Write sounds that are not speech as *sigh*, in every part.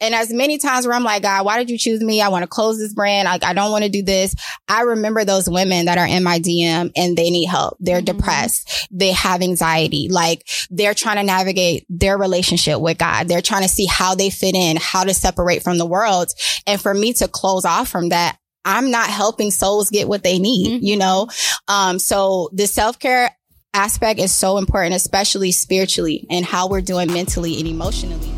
And as many times where I'm like, God, why did you choose me? I want to close this brand. I, I don't want to do this. I remember those women that are in my DM and they need help. They're mm-hmm. depressed. They have anxiety. Like they're trying to navigate their relationship with God. They're trying to see how they fit in, how to separate from the world. And for me to close off from that, I'm not helping souls get what they need, mm-hmm. you know? Um, so the self care aspect is so important, especially spiritually and how we're doing mentally and emotionally.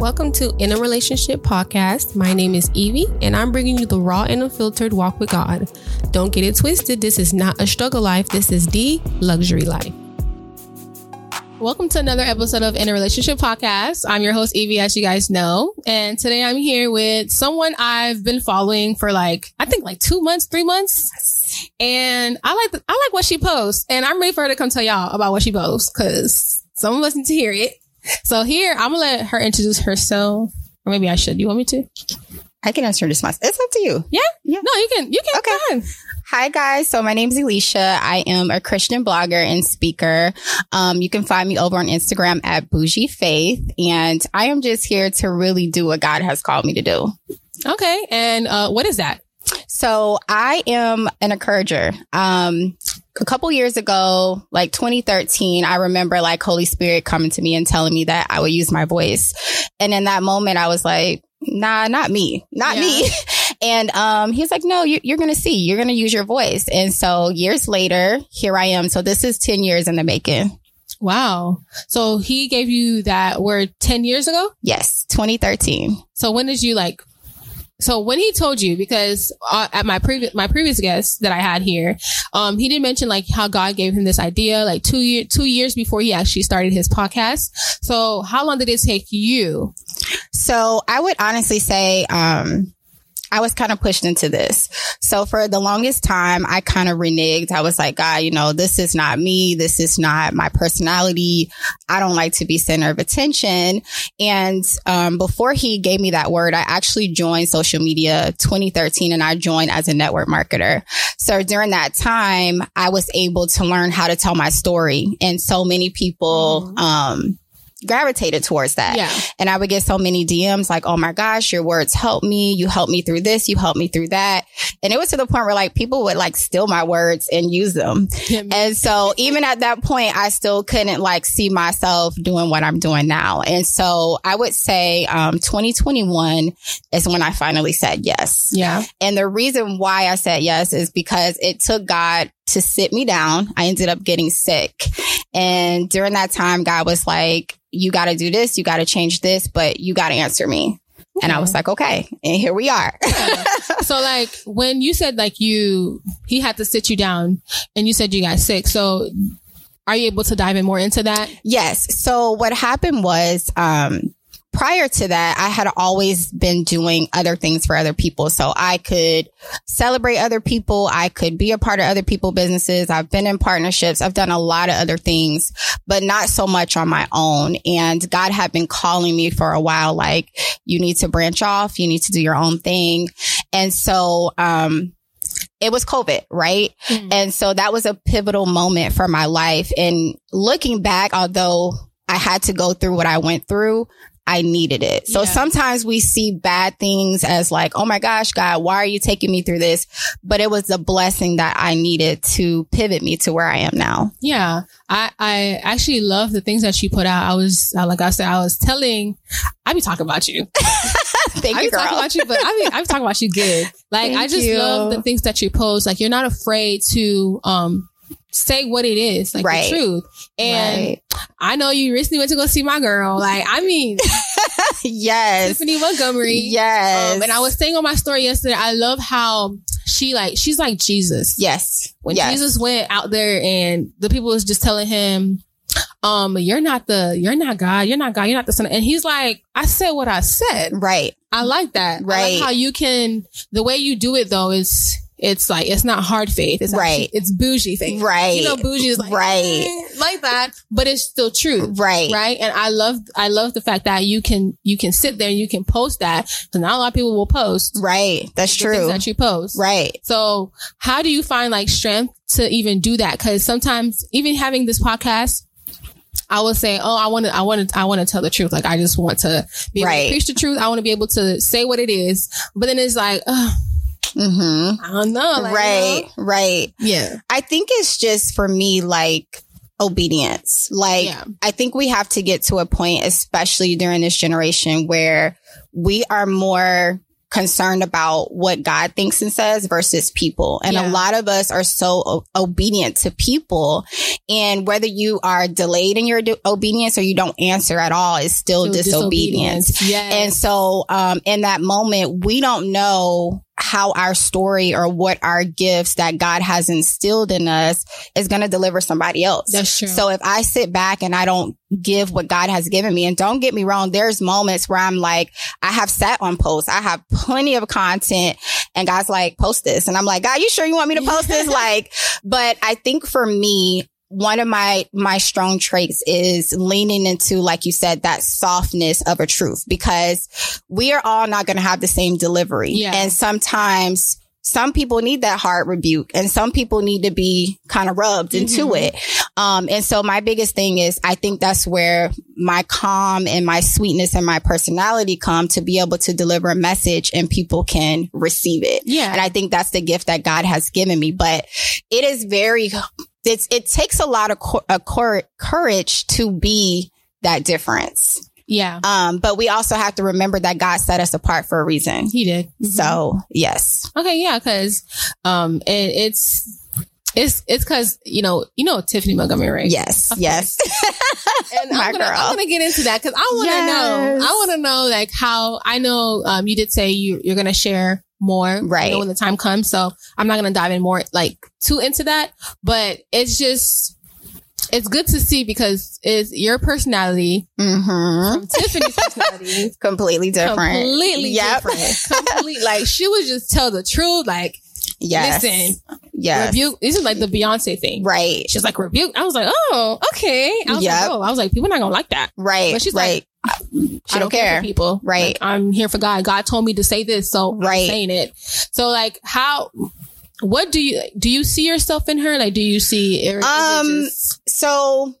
Welcome to In a Relationship Podcast. My name is Evie, and I'm bringing you the raw and unfiltered walk with God. Don't get it twisted. This is not a struggle life. This is the luxury life. Welcome to another episode of In a Relationship Podcast. I'm your host, Evie, as you guys know. And today I'm here with someone I've been following for like, I think like two months, three months. And I like, the, I like what she posts and I'm ready for her to come tell y'all about what she posts because someone listen to hear it. So here, I'm gonna let her introduce herself. Or maybe I should. You want me to? I can introduce myself. It's up to you. Yeah? Yeah. No, you can, you can. Okay. Hi guys. So my name is Alicia. I am a Christian blogger and speaker. Um, you can find me over on Instagram at Bougie Faith. And I am just here to really do what God has called me to do. Okay. And, uh, what is that? So I am an encourager. Um, a couple years ago, like 2013, I remember like Holy Spirit coming to me and telling me that I would use my voice. And in that moment, I was like, nah, not me, not yeah. me. *laughs* And um, he's like, no, you, you're going to see, you're going to use your voice. And so years later, here I am. So this is 10 years in the making. Wow. So he gave you that word 10 years ago? Yes, 2013. So when did you like so when he told you, because uh, at my previous my previous guest that I had here, um, he did mention like how God gave him this idea like two year two years before he actually started his podcast. So how long did it take you? So I would honestly say, um, I was kind of pushed into this. So for the longest time, I kind of reneged. I was like, God, you know, this is not me. This is not my personality. I don't like to be center of attention. And, um, before he gave me that word, I actually joined social media 2013 and I joined as a network marketer. So during that time, I was able to learn how to tell my story and so many people, mm-hmm. um, gravitated towards that. Yeah. And I would get so many DMs like, Oh my gosh, your words help me. You help me through this. You help me through that. And it was to the point where like people would like steal my words and use them. Yeah, and so *laughs* even at that point, I still couldn't like see myself doing what I'm doing now. And so I would say, um, 2021 is when I finally said yes. Yeah. And the reason why I said yes is because it took God to sit me down. I ended up getting sick. And during that time, God was like, you got to do this. You got to change this, but you got to answer me. And I was like, okay. And here we are. yeah. *laughs* So like when you said like you, he had to sit you down and you said you got sick. So are you able to dive in more into that? Yes. So what happened was, um, prior to that, I had always been doing other things for other people. So I could celebrate other people. I could be a part of other people businesses. I've been in partnerships. I've done a lot of other things, but not so much on my own. And God had been calling me for a while, like, you need to branch off. You need to do your own thing. And so, um, it was COVID, right? Mm-hmm. And so that was a pivotal moment for my life. And looking back, although I had to go through what I went through, I needed it. So yeah. sometimes we see bad things as like, oh my gosh, God, why are you taking me through this? But it was the blessing that I needed to pivot me to where I am now. Yeah. I, I actually love the things that you put out. I was, uh, like I said, I was telling, I be talking about you. *laughs* Thank you. I you, girl. talking about you, but I be, I be talking about you good. Like, Thank I just you. love the things that you post. Like, you're not afraid to, um, say what it is, like right. the truth. And right. I know you recently went to go see my girl. Like, I mean, *laughs* yes, Tiffany Montgomery. Yes. Um, and I was saying on my story yesterday, I love how she like, she's like Jesus. Yes. When yes. Jesus went out there and the people was just telling him, um, you're not the, you're not God, you're not God, you're not the son. And he's like, I said what I said. Right. I like that. Right. Like how you can, the way you do it though is, it's like it's not hard faith. It's right. Actually, it's bougie faith. Right. You know, bougie is like right eh, like that, but it's still true. Right. Right. And I love I love the fact that you can you can sit there and you can post that because not a lot of people will post. Right. That's true. That you post. Right. So how do you find like strength to even do that? Because sometimes even having this podcast I will say, oh, I want to, I want to, I want to tell the truth. Like I just want to be able Right. to preach the truth. I want to be able to say what it is. But then it's like, uh, Mm-hmm. I don't know. like, you right, know? right. Yeah. I think it's just for me like obedience. Like Yeah. I think we have to get to a point, especially during this generation, where we are more concerned about what God thinks and says versus people. And Yeah. a lot of us are so o- obedient to people. And whether you are delayed in your do- obedience or you don't answer at all is still Still disobedience. Yes. And so, um, in that moment, we don't know how our story or what our gifts that God has instilled in us is going to deliver somebody else. That's true. So if I sit back and I don't give what God has given me, and don't get me wrong, there's moments where I'm like, I have sat on posts. I have plenty of content and God's like, post this. And I'm like, God, you sure you want me to post this? *laughs* like, but I think for me, one of my my strong traits is leaning into like you said that softness of a truth because we are all not going to have the same delivery Yeah. and sometimes some people need that hard rebuke and some people need to be kind of rubbed into Mhm. it um and so my biggest thing is i think that's where my calm and my sweetness and my personality come to be able to deliver a message and people can receive it yeah. and I think that's the gift that God has given me. But it is very, it's, it takes a lot of cor- uh, cor- courage to be that difference. yeah. Um, but we also have to remember that God set us apart for a reason. He did. Mhm. So yes. Okay, yeah, because um, it, it's it's it's because you know you know Tiffany Montgomery, right? Yes. Okay. Yes. *laughs* and My I'm gonna, girl. I'm gonna get into that because I want to know. I want to know like how I know um, you did say you you're gonna share more, you Right. know, when the time comes. So I'm not gonna dive in more like too into that, but it's just. It's good to see because it's your personality hmm Tiffany's personality *laughs* Completely different. completely Yep. different. Complete, like she would just tell the truth. Like, Yes. listen, Yes. rebuke. This is like the Beyonce thing. Right. She's like rebuke. I was like, oh, okay. I was Yep. like, oh, I was like, people not gonna like that. Right. But she's right. like, she I don't for care. people. Right. Like, I'm here for God. God told me to say this, so Right. I'm saying it. So like, how? What do you do? You see yourself in her? Like, do you see? Or Um, just- so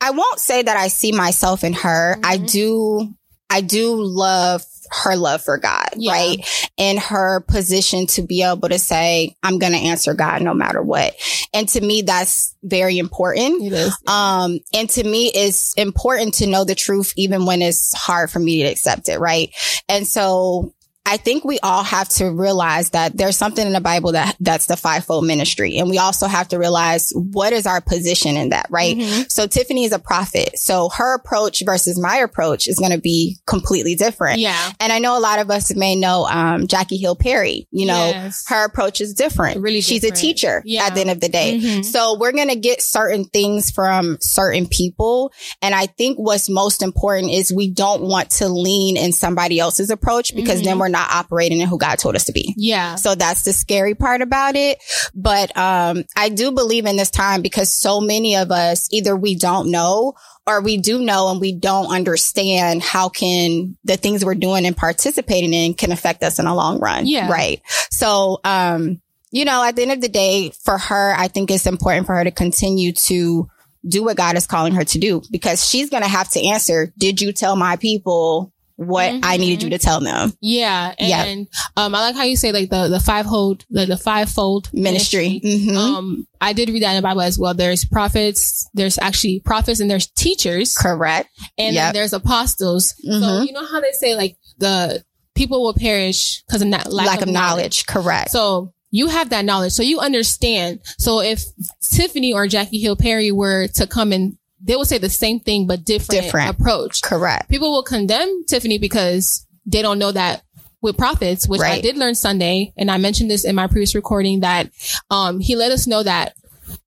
I won't say that I see myself in her. I Mhm. do, I do love her love for God, Yeah. right? And her position to be able to say, I'm going to answer God no matter what. And to me, that's very important. it is. Um, and to me, it's important to know the truth, even when it's hard for me to accept it. Right. And so I think we all have to realize that there's something in the Bible that that's the fivefold ministry. And we also have to realize what is our position in that, right? Mhm. So Tiffany is a prophet. So her approach versus my approach is going to be completely different. Yeah. And I know a lot of us may know, um, Jackie Hill Perry, you know, Yes. her approach is different. Really She's different. a teacher Yeah. at the end of the day. Mhm. So we're going to get certain things from certain people. And I think what's most important is we don't want to lean in somebody else's approach because then Mhm. we're not operating in who God told us to be. Yeah. So that's the scary part about it. But, um, I do believe in this time because so many of us either we don't know or we do know and we don't understand how can the things we're doing and participating in can affect us in a long run. Yeah. Right. So, um, you know, at the end of the day, for her, I think it's important for her to continue to do what God is calling her to do because she's going to have to answer, did you tell my people what I needed you to tell them? Yeah, Yeah. and um, I like how you say like the the five fivefold the the fivefold Ministry. Mhm. Um, I did read that in the Bible as well. There's prophets, there's actually prophets, and there's teachers, Correct. and Yep. there's apostles. So Mhm. you know how they say like the people will perish because of not, lack, Lack, of knowledge. Correct. So you have that knowledge, so you understand. So if Tiffany or Jackie Hill Perry were to come and they will say the same thing but different, Different. approach Correct. people will condemn Tiffany because they don't know that with prophets, which I did learn Sunday, and I mentioned this in my previous recording that um, he let us know that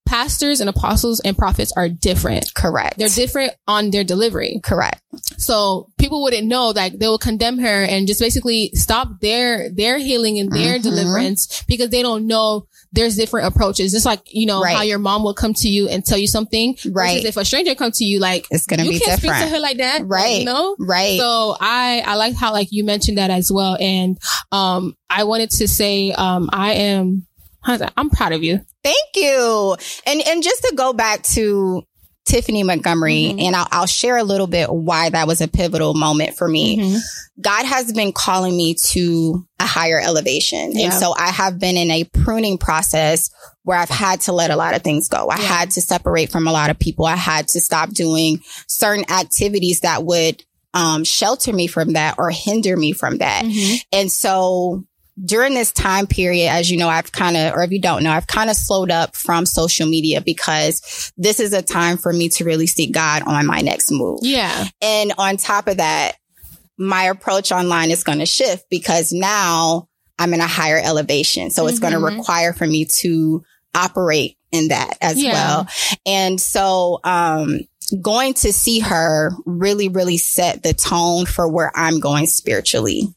pastors and apostles and prophets are different. Correct. They're different on their delivery. Correct. So people wouldn't know that they will condemn her and just basically stop their their healing and their Mhm. deliverance because they don't know there's different approaches. It's like, you know, Right. how your mom will come to you and tell you something. Right. If a stranger come to you, like It's going to be can't speak to her like that. Right. you know? Right. So I, I like how like you mentioned that as well. And, um, I wanted to say, um, I am. I'm proud of you. Thank you. And and just to go back to Tiffany Montgomery, Mhm. and I'll, I'll share a little bit why that was a pivotal moment for me. Mhm. God has been calling me to a higher elevation. And so I have been in a pruning process where I've had to let a lot of things go. I Yeah. had to separate from a lot of people. I had to stop doing certain activities that would um, shelter me from that or hinder me from that. Mhm. And so during this time period, as you know, I've kind of, or if you don't know, I've kind of slowed up from social media because this is a time for me to really seek God on my next move. Yeah. And on top of that, my approach online is going to shift because now I'm in a higher elevation. So it's going to require for me to operate in that as Yeah. well. And so, um, going to see her really, really set the tone for where I'm going spiritually.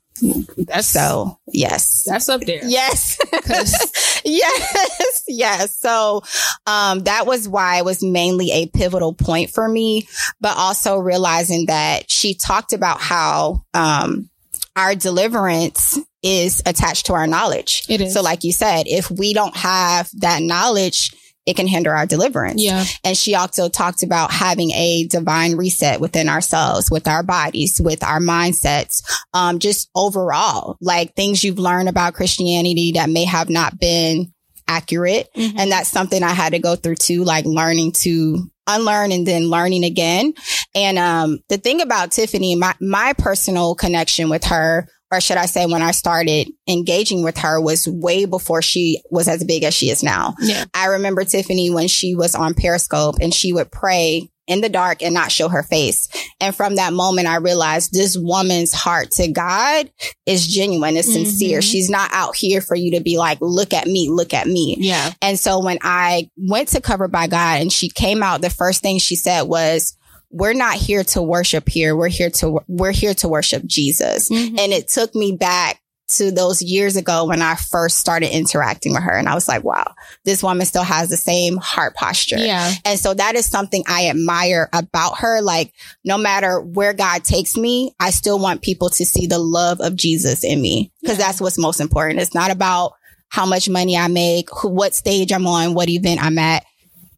That's So yes. that's up there. Yes. *laughs* yes. Yes. So, um, that was why it was mainly a pivotal point for me, but also realizing that she talked about how, um, our deliverance is attached to our knowledge. It is. So like you said, if we don't have that knowledge, it can hinder our deliverance. Yeah. And she also talked about having a divine reset within ourselves, with our bodies, with our mindsets, um, just overall, like things you've learned about Christianity that may have not been accurate. Mhm. And that's something I had to go through too, like learning to unlearn and then learning again. And, um, the thing about Tiffany, my, my personal connection with her, or should I say when I started engaging with her was way before she was as big as she is now. Yeah. I remember Tiffany when she was on Periscope and she would pray in the dark and not show her face. And from that moment, I realized this woman's heart to God is genuine, is sincere. Mhm. She's not out here for you to be like, look at me, look at me. Yeah. And so when I went to Cover by God and she came out, the first thing she said was, we're not here to worship here. We're here to, we're here to worship Jesus. Mhm. And it took me back to those years ago when I first started interacting with her. And I was like, wow, this woman still has the same heart posture. Yeah. And so that is something I admire about her. Like, no matter where God takes me, I still want people to see the love of Jesus in me because Yeah. that's what's most important. It's not about how much money I make, who, what stage I'm on, what event I'm at.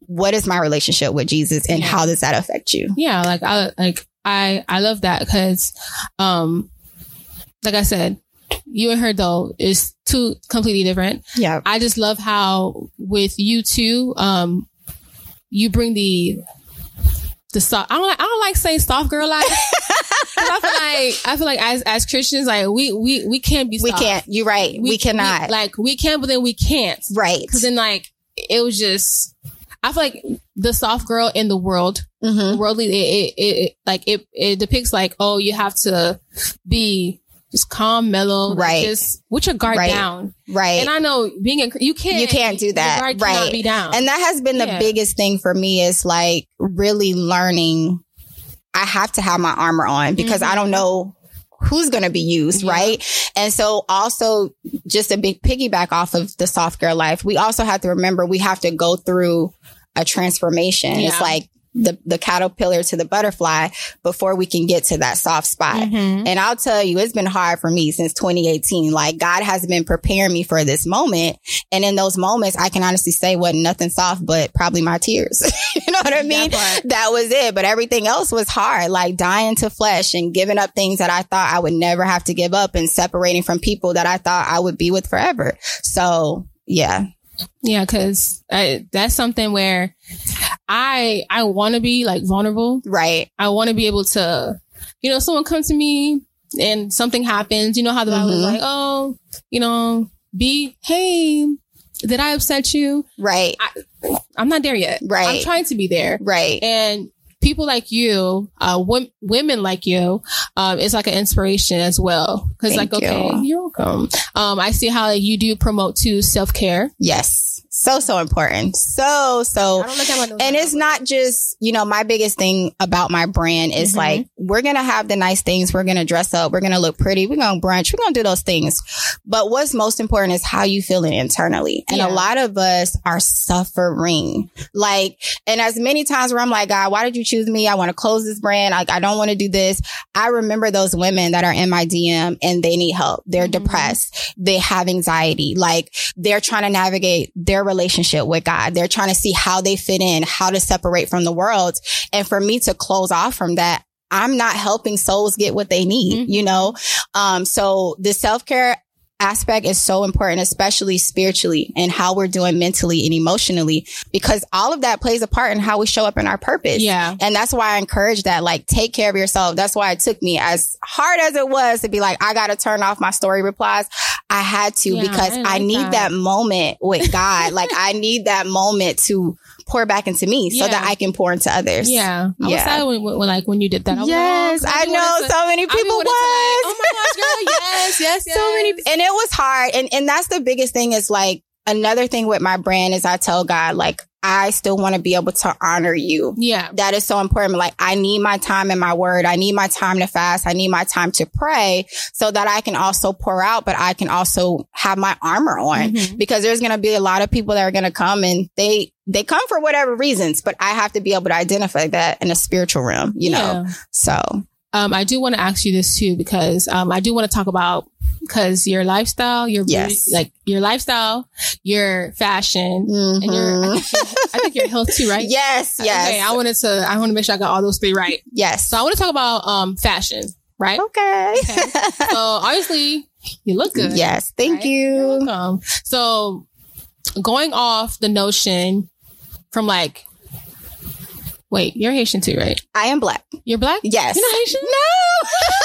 What is my relationship with Jesus and how does that affect you? Yeah. Like I like I I love that because um like I said, you and her though is two completely different. Yeah. I just love how with you two, um, you bring the the soft. I don't. Like, I don't like saying soft girl life. *laughs* 'Cause I feel like I feel like as as Christians, like we we we can't be. We can't. You're right. We, cannot. like we can, but then we can't. right. Because then like it was just. I feel like the soft girl in the world, hmm worldly, it, it, it, like it it depicts like oh you have to be just calm, mellow, like, Right. Just with your guard Right. down. Right. And I know being a you can't You can't do that. Right. Be down. And that has been the Yeah. biggest thing for me is like really learning. I have to have my armor on because I don't know who's going to be used. Yeah. Right. And so also just a big piggyback off of the soft girl life. We also have to remember we have to go through a transformation. Yeah. It's like the, the caterpillar to the butterfly before we can get to that soft spot. Mhm. And I'll tell you, it's been hard for me since 2018. Like God has been preparing me for this moment. And in those moments, I can honestly say wasn't nothing soft, but probably my tears. *laughs* you know what I mean? part. That was it. But everything else was hard, like dying to flesh and giving up things that I thought I would never have to give up and separating from people that I thought I would be with forever. So yeah. Yeah, because that's something where I I want to be like vulnerable. Right. I want to be able to, you know, someone comes to me and something happens. You know how the Bible is Mhm. like, oh, you know, be hey, did I upset you? Right. I'm not there yet. Right. I'm trying to be there. Right. And people like you, uh, w- women like you, um, is like an inspiration as well. Cause like, okay, you. you're welcome. Um, I see how like, you do promote to self care. Yes. So, so important. So, so I don't look at my And it's not just, you know, my biggest thing about my brand is Mhm. like, we're going to have the nice things. We're going to dress up. We're going to look pretty. We're going to brunch. We're going to do those things. But what's most important is how you feeling internally. And Yeah. a lot of us are suffering. Like, and as many times where I'm like, God, why did you choose me? I want to close this brand. Like, I don't want to do this. I remember those women that are in my DM and they need help. They're Mhm. depressed. They have anxiety. Like they're trying to navigate their relationship with God. They're trying to see how they fit in, how to separate from the world. And for me to close off from that, I'm not helping souls get what they need, mm-hmm. you know? Um, so the self care aspect is so important, especially spiritually and how we're doing mentally and emotionally, because all of that plays a part in how we show up in our purpose. Yeah. And that's why I encourage that, like, take care of yourself. That's why it took me as hard as it was to be like, I got to turn off my story replies. I had to yeah, because I, like I need that. that moment with God. like, I need that moment to pour back into me yeah. so that I can pour into others. Yeah. I yeah. when, when, like when you did that. I yes. Like, oh, I, know so many people was. Like, oh my gosh, girl. Yes, *laughs* yes, yes. So many. And it was hard. And, and that's the biggest thing is like, another thing with my brand is I tell God, like, I still want to be able to honor you. Yeah. That is so important. Like, I need my time in my word. I need my time to fast. I need my time to pray so that I can also pour out, but I can also have my armor on mm-hmm. because there's going to be a lot of people that are going to come and they, they come for whatever reasons, but I have to be able to identify that in a spiritual realm, you yeah. know? So. Um, I do want to ask you this too, because, um, I do want to talk about because your lifestyle, your yes. like your lifestyle, your fashion, mm-hmm. and your I think, I think your health too, right? *laughs* Yes, yes. Okay, I wanted to I want to make sure I got all those three right. Yes. So I want to talk about um fashion, right? Okay. okay. So *laughs* obviously you look good. Yes, thank right? you. So going off the notion from like Wait, you're Haitian too, right? I am black. You're black? Yes. You're not Haitian? No. *laughs*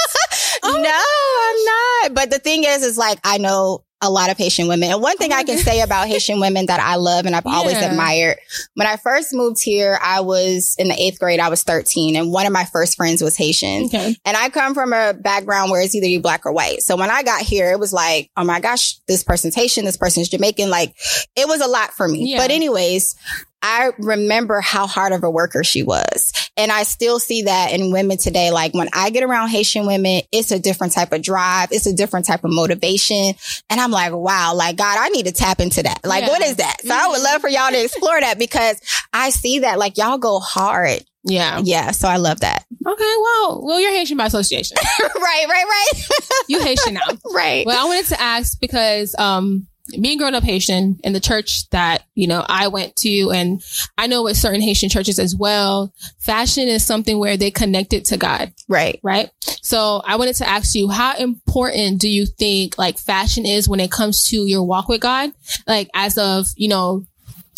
oh *laughs* no, I'm not. But the thing is, is like, I know a lot of Haitian women. And one thing oh I can God. say about Haitian women that I love and I've yeah. always admired. When I first moved here, I was in the eighth grade. I was 13 and one of my first friends was Haitian. Okay. And I come from a background where it's either you black or white. So when I got here, it was like, oh my gosh, this person's Haitian. This person's Jamaican. Like it was a lot for me. Yeah. But anyways, I remember how hard of a worker she was. And I still see that in women today. Like when I get around Haitian women, it's a different type of drive. It's a different type of motivation. And I'm like, wow, like God, I need to tap into that. Like, yeah. what is that? So mm-hmm. I would love for y'all to explore that because I see that like y'all go hard. Yeah. Yeah. So I love that. Okay. Well, well, you're Haitian by association. *laughs* right, right, right. you Haitian now. *laughs* right. Well, I wanted to ask because, um, being grown up Haitian in the church that, you know, I went to, and I know with certain Haitian churches as well, fashion is something where they connected to God. Right. Right. So I wanted to ask you, how important do you think like fashion is when it comes to your walk with God? Like as of, you know,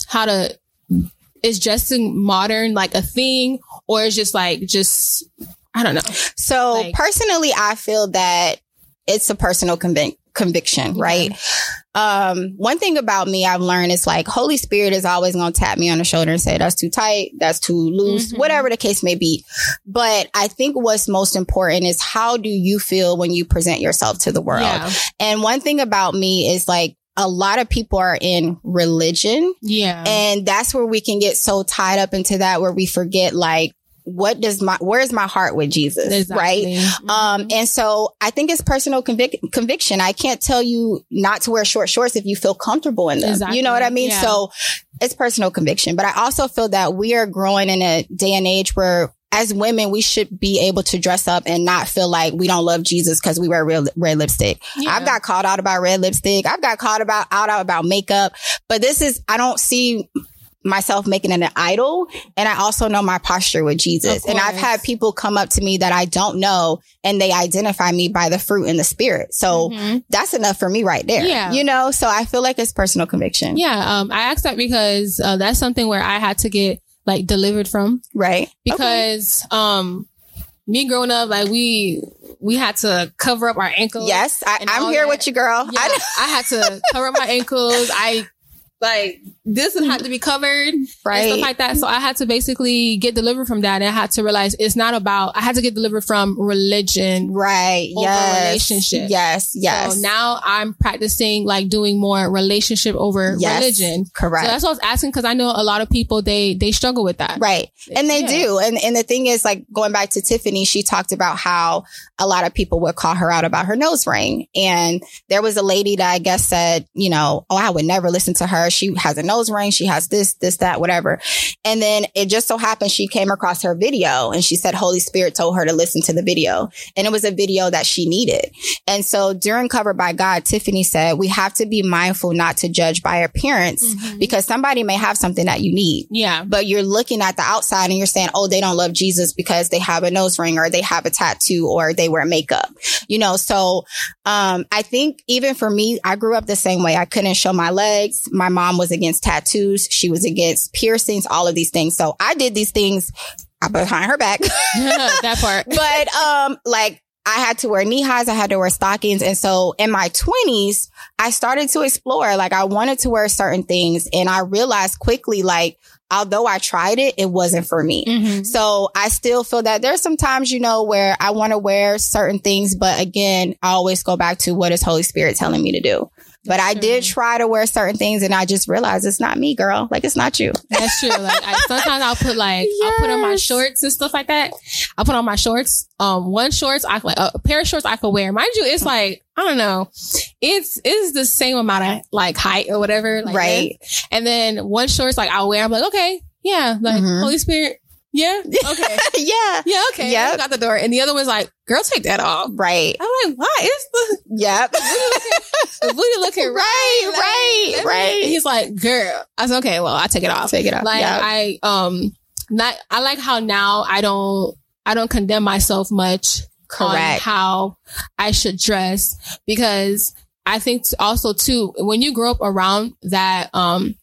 how to, is dressing modern like a thing or is just like, just, I don't know. So like, personally, I feel that it's a personal conviction conviction, right? Um, one thing about me I've learned is like Holy Spirit is always going to tap me on the shoulder and say, that's too tight. That's too loose, mm-hmm. whatever the case may be. But I think what's most important is how do you feel when you present yourself to the world? Yeah. And one thing about me is like, a lot of people are in religion. Yeah. And that's where we can get so tied up into that where we forget like what does my where's my heart with Jesus, exactly. right? Mm-hmm. Um, and so I think it's personal convic- conviction. I can't tell you not to wear short shorts if you feel comfortable in them. Exactly. You know what I mean? Yeah. So it's personal conviction. But I also feel that we are growing in a day and age where as women, we should be able to dress up and not feel like we don't love Jesus because we wear real, red lipstick. Yeah. I've got called out about red lipstick. I've got called about out about makeup, but this is, I don't see myself making it an idol. And I also know my posture with Jesus. And I've had people come up to me that I don't know and they identify me by the fruit in the spirit. So mm-hmm. that's enough for me right there. Yeah. You know, so I feel like it's personal conviction. Yeah. Um, I asked that because uh, that's something where I had to get like delivered from. Right. Because, okay. um, me growing up, like we, we had to cover up our ankles. Yes, I, am here that. with you, girl. Yeah, I, I had to cover up my ankles. I like this would have to be covered, right? Stuff like that. So I had to basically get delivered from that, and I had to realize it's not about. I had to get delivered from religion, right? yes, relationship. Yes, yes. So now I'm practicing like doing more relationship over yes, religion. Correct. So that's what I was asking because I know a lot of people they they struggle with that, right? And they yeah. do. And and the thing is, like going back to Tiffany, she talked about how a lot of people would call her out about her nose ring, and there was a lady that I guess said, you know, oh, I would never listen to her. She has a nose ring. She has this, this, that, whatever. And then it just so happened she came across her video and she said Holy Spirit told her to listen to the video. And it was a video that she needed. And so during Covered by God, Tiffany said, we have to be mindful not to judge by appearance mm-hmm. because somebody may have something that you need. Yeah. But you're looking at the outside and you're saying, oh, they don't love Jesus because they have a nose ring or they have a tattoo or they wear makeup. You know, so um, I think even for me, I grew up the same way. I couldn't show my legs. My mom was against tattoos. She was against piercings, all of these things. So I did these things behind her back. *laughs* that part. *laughs* but um, like I had to wear knee highs. I had to wear stockings. And so in my twenties, I started to explore. Like I wanted to wear certain things and I realized quickly, like, although I tried it, it wasn't for me. Mm-hmm. So I still feel that there's some times, you know, where I want to wear certain things. But again, I always go back to what is Holy Spirit telling me to do. But I did try to wear certain things and I just realized it's not me, girl. Like it's not you. That's true. Like I, sometimes I'll put like, yes. I'll put on my shorts and stuff like that. I'll put on my shorts. Um, one shorts, I like a pair of shorts I could wear. Mind you, it's like, I don't know. It's, it's the same amount of like height or whatever. Like right. This. And then one shorts like I'll wear. I'm like, okay, yeah, like mm-hmm. Holy Spirit, yeah. Okay. *laughs* yeah. Yeah. Okay. Yeah. Got the door. And the other one's like, girl, take that off. Right. I'm like, why? is the, yep. *laughs* the booty looking, *laughs* right, right, right, right. He's like, girl. I said, okay, well, I take it off. Take it off. Like, yep. I, um, not, I like how now I don't, I don't condemn myself much. Correct. how I should dress because I think also too, when you grow up around that, um,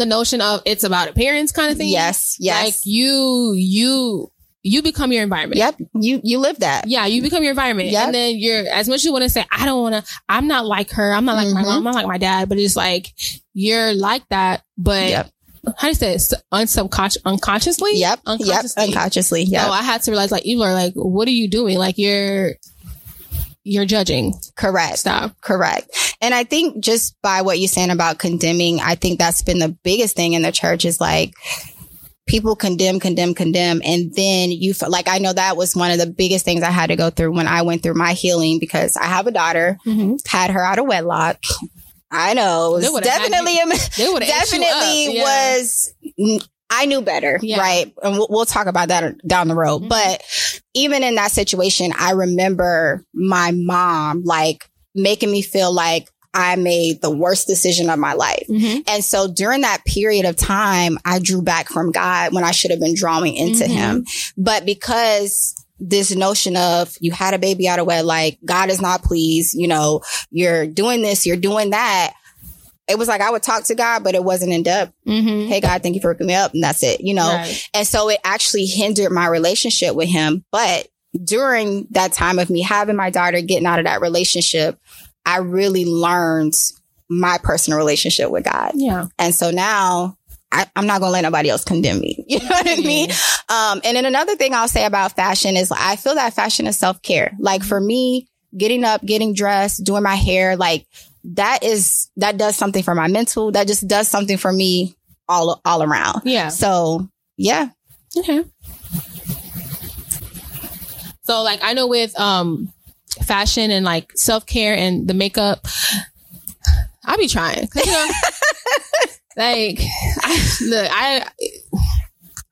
the notion of it's about appearance kind of thing. Yes. Yes. Like you, you, you become your environment. Yep. You, you live that. Yeah. You become your environment. Yep. And then you're, as much as you want to say, I don't want to, I'm not like her. I'm not like mm-hmm. my mom. I'm not like my dad, but it's like, you're like that, but yep. how do you say it? Unsubconscious, unconsciously? Yep. Unconsciously. Yep. Unconsciously. Yeah. So I had to realize like, you are like, what are you doing? Like you're, you're judging. Correct. Stop. Correct. And I think just by what you're saying about condemning, I think that's been the biggest thing in the church is like, people condemn, condemn, condemn. And then you feel like, I know that was one of the biggest things I had to go through when I went through my healing because I have a daughter, mm-hmm. had her out of wedlock. I know. Definitely, you, definitely yeah. was I knew better, yeah. right? And we'll, we'll, talk about that down the road. Mm-hmm. But even in that situation, I remember my mom like making me feel like I made the worst decision of my life. Mm-hmm. And so during that period of time, I drew back from God when I should have been drawing into mm-hmm. him. But because this notion of you had a baby out of wedlock, God is not pleased, you know, you're doing this, you're doing that it was like I would talk to God, but it wasn't in depth. Mm-hmm. Hey, God, thank you for hooking me up. And that's it, you know? Right. And so it actually hindered my relationship with him. But during that time of me having my daughter, getting out of that relationship, I really learned my personal relationship with God. Yeah. And so now I, am not going to let nobody else condemn me. *laughs* You know what I mean? Um, and then another thing I'll say about fashion is I feel that fashion is self care. Like for me, getting up, getting dressed, doing my hair, like that is that does something for my mental. That just does something for me all all around. Yeah. So yeah. Okay. So like I know with um fashion and like self care and the makeup, I'll be trying. You know, *laughs* like I, look, I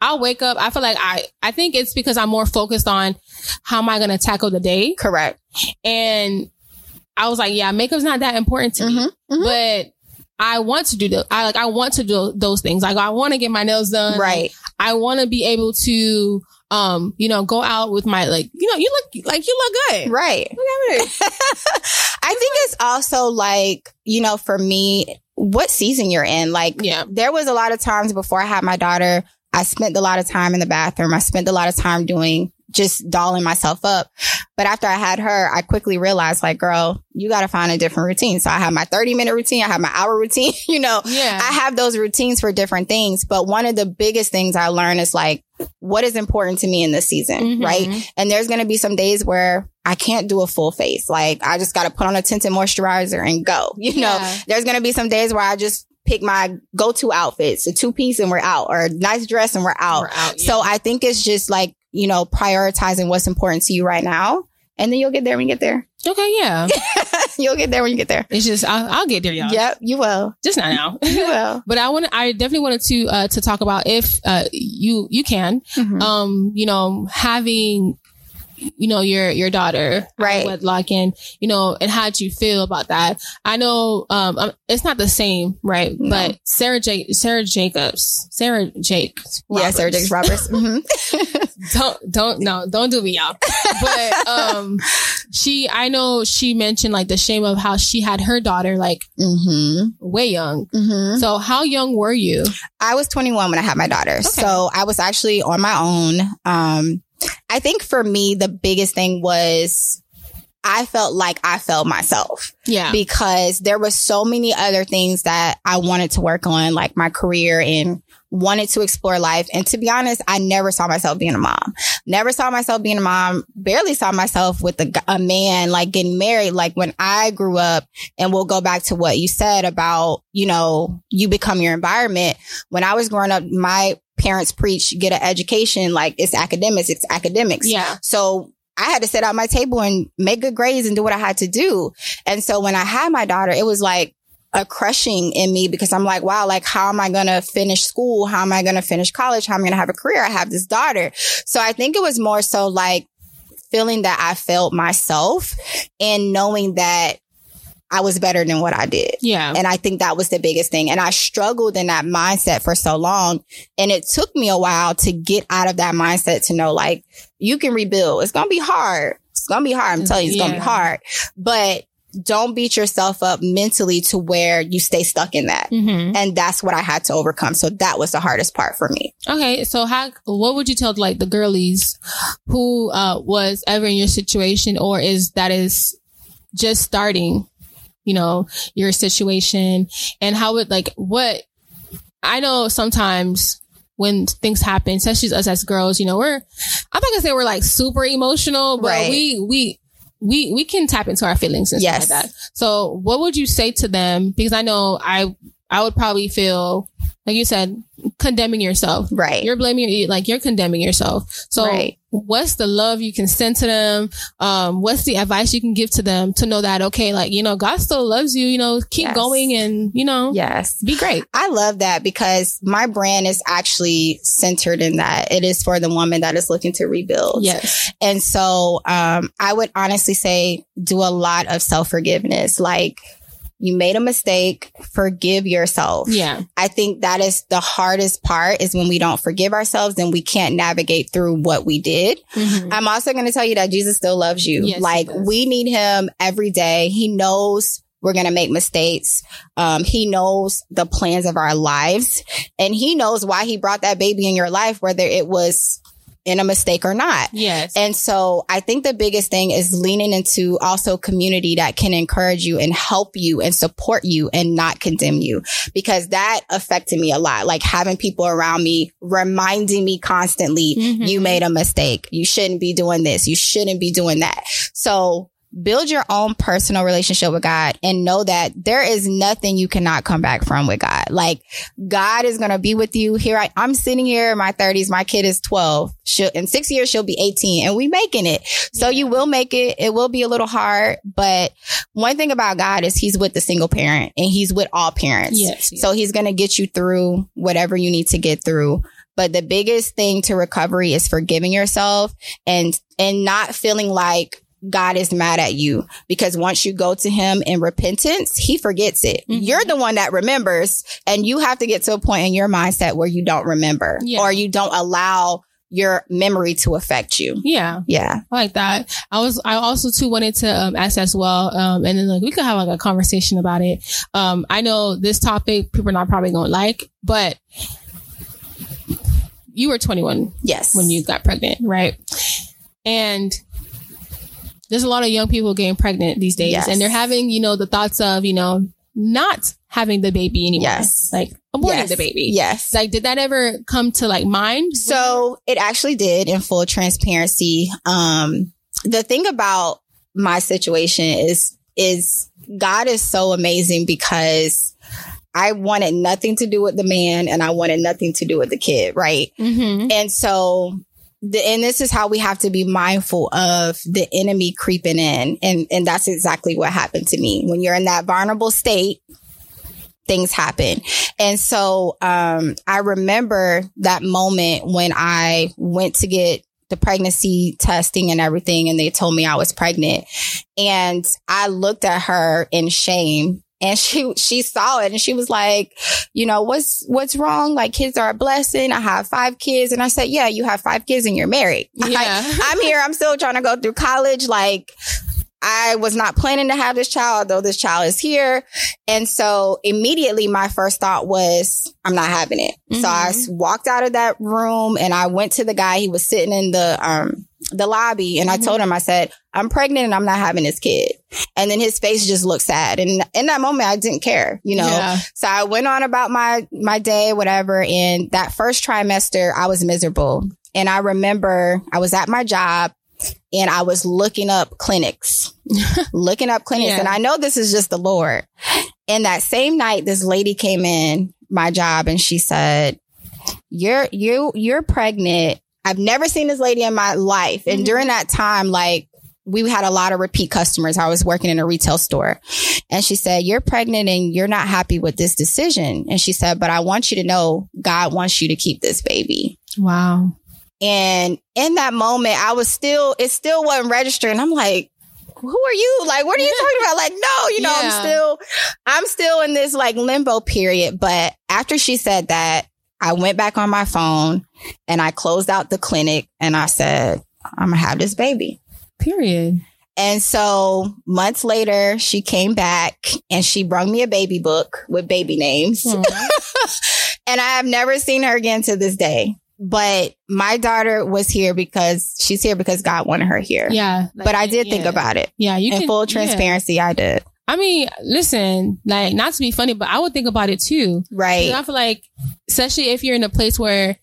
I'll wake up. I feel like I I think it's because I'm more focused on how am I going to tackle the day. Correct. And I was like, yeah, makeup's not that important to mm-hmm, me, mm-hmm. but I want to do the, I like, I want to do those things. Like, I want to get my nails done. Right. I want to be able to, um, you know, go out with my, like, you know, you look like you look good. Right. Look *laughs* I think it's also like, you know, for me, what season you're in. Like, yeah. there was a lot of times before I had my daughter, I spent a lot of time in the bathroom. I spent a lot of time doing just dolling myself up. But after I had her, I quickly realized like, girl, you got to find a different routine. So I have my 30 minute routine. I have my hour routine. *laughs* you know, yeah. I have those routines for different things. But one of the biggest things I learned is like, what is important to me in this season? Mm-hmm. Right. And there's going to be some days where I can't do a full face. Like I just got to put on a tinted moisturizer and go, *laughs* you yeah. know, there's going to be some days where I just pick my go-to outfits, a two piece and we're out or a nice dress and we're out. We're out yeah. So I think it's just like you know, prioritizing what's important to you right now and then you'll get there when you get there. *laughs* Okay, yeah. you'll get there when you get there. It's just I'll, I'll get there, y'all. Yep, you will. Just not now. *laughs* You will. *laughs* but I want I definitely wanted to uh to talk about if uh you you can Mhm. um you know having you know your your daughter Right. wedlock and you know and how would you feel about that i know um um, it's not the same right No. but sarah J- sarah jacobs sarah jake yeah, Sarah. Jakes Roberts. *laughs* Mhm. don't don't no don't do me y'all but um she i know she mentioned like the shame of how she had her daughter like mm-hmm. way young Mm-hmm. so how young were you I was 21 when I had my daughter. So I was actually on my own. Um, I think for me, the biggest thing was I felt like I failed myself yeah because there was so many other things that I wanted to work on, like my career and wanted to explore life. And to be honest, I never saw myself being a mom. Never saw myself being a mom. Barely saw myself with a, a man, like getting married. Like when I grew up, and we'll go back to what you said about, you know, you become your environment. When I was growing up, my parents preach, get an education. Like it's academics, it's academics. yeah So I had to sit at my table and make good grades and do what I had to do. And so when I had my daughter, it was like a crushing in me because I'm like, wow, like how am I going to finish school? How am I going to finish college? How am I going to have a career? I have this daughter. So I think it was more so like feeling that I failed myself and knowing that I was better than what I did. yeah And I think that was the biggest thing. And I struggled in that mindset for so long. And it took me a while to get out of that mindset to know like you can rebuild. It's going to be hard. It's going to be hard. I'm telling you, it's going to be hard, but don't beat yourself up mentally to where you stay stuck in that. hmm And that's what I had to overcome. So that was the hardest part for me. Okay, so how what would you tell like the girlies who uh was ever in your situation or is that is just starting, you know, your situation and how it like what I know sometimes when things happen, especially us as girls, you know, we're I'm not gonna say we're like super emotional, but Right. we we we we can tap into our feelings and Yes. stuff like that. So what would you say to them? Because I know I I would probably feel like you said, condemning yourself. Right. You're blaming you like you're condemning yourself. So Right. what's the love you can send to them? Um, what's the advice you can give to them to know that okay, like, you know, God still loves you, you know, keep Yes. going and, you know, yes. be great. I love that because my brand is actually centered in that. It is for the woman that is looking to rebuild. Yes. And so um, I would honestly say do a lot of self forgiveness. Like you made a mistake, forgive yourself. Yeah. I think that is the hardest part is when we don't forgive ourselves and we can't navigate through what we did. Mhm. I'm also going to tell you that Jesus still loves you. Yes, like we need him every day. He knows we're going to make mistakes. Um, he knows the plans of our lives and he knows why he brought that baby in your life, whether it was in a mistake or not. Yes. And so I think the biggest thing is leaning into also community that can encourage you and help you and support you and not condemn you because that affected me a lot. Like having people around me reminding me constantly, Mhm. you made a mistake. You shouldn't be doing this. You shouldn't be doing that. So build your own personal relationship with God and know that there is nothing you cannot come back from with God. Like God is going to be with you here. I, I'm sitting here in my thirties. My kid is 12. She'll, in six years, she'll be 18 and we making it. So you will make it. It will be a little hard, but one thing about God is he's with the single parent and he's with all parents. Yes, yes. So he's going to get you through whatever you need to get through. But the biggest thing to recovery is forgiving yourself and, and not feeling like God is mad at you because once you go to him in repentance, he forgets it. Mhm. You're the one that remembers and you have to get to a point in your mindset where you don't remember Yeah. or you don't allow your memory to affect you. yeah. Yeah. I like that. I was, I also too wanted to um, ask as well. Um, and then like we could have like a conversation about it. Um, I know this topic people are not probably going to like, but you were 21 Yes. when you got pregnant, right? And there's a lot of young people getting pregnant these days Yes. and they're having, you know, the thoughts of, you know, not having the baby anymore. Yes. Like aborting yes. the baby. Yes. Like, did that ever come to like mind? So it actually did in full transparency. Um, the thing about my situation is, is God is so amazing because I wanted nothing to do with the man and I wanted nothing to do with the kid. Right. Mm-hmm. And so the, and this is how we have to be mindful of the enemy creeping in. And, and that's exactly what happened to me. When you're in that vulnerable state, things happen. And so, um, I remember that moment when I went to get the pregnancy testing and everything, and they told me I was pregnant. And I looked at her in shame and she she saw it and she was like, you know, what's what's wrong? Like kids are a blessing. I have five kids, and I said, yeah, you have five kids and you're married. *laughs* Yeah. I, I'm here. I'm still trying to go through college. Like I was not planning to have this child, though this child is here. And so immediately my first thought was, I'm not having it. Mm-hmm. So I walked out of that room and I went to the guy. He was sitting in the, um, the lobby and mm-hmm. I told him, I said, I'm pregnant and I'm not having this kid. And then his face just looked sad. And in that moment, I didn't care, you know? Yeah. So I went on about my, my day, whatever. And that first trimester, I was miserable. And I remember I was at my job and I was looking up clinics, *laughs* looking up clinics. Yeah. And I know this is just the Lord. And that same night, this lady came in my job and she said, you're, you, you're pregnant. I've never seen this lady in my life. And mm-hmm. during that time, like we had a lot of repeat customers. I was working in a retail store and she said, you're pregnant and you're not happy with this decision. And she said, but I want you to know God wants you to keep this baby. Wow. And in that moment, I was still, it still wasn't registering. I'm like, who are you? Like, what are you talking about? Like, no, you know, yeah. I'm still, I'm still in this like limbo period. But after she said that, I went back on my phone and I closed out the clinic and I said, I'm gonna have this baby. Period. And so months later, she came back and she brought me a baby book with baby names. *laughs* and I have never seen her again to this day but my daughter was here because she's here because God wanted her here. Yeah. Like, but I did yeah. think about it. Yeah. You In can, full transparency, yeah. I did. I mean, listen, like not to be funny, but I would think about it too. Right. I feel like, especially if you're in a place where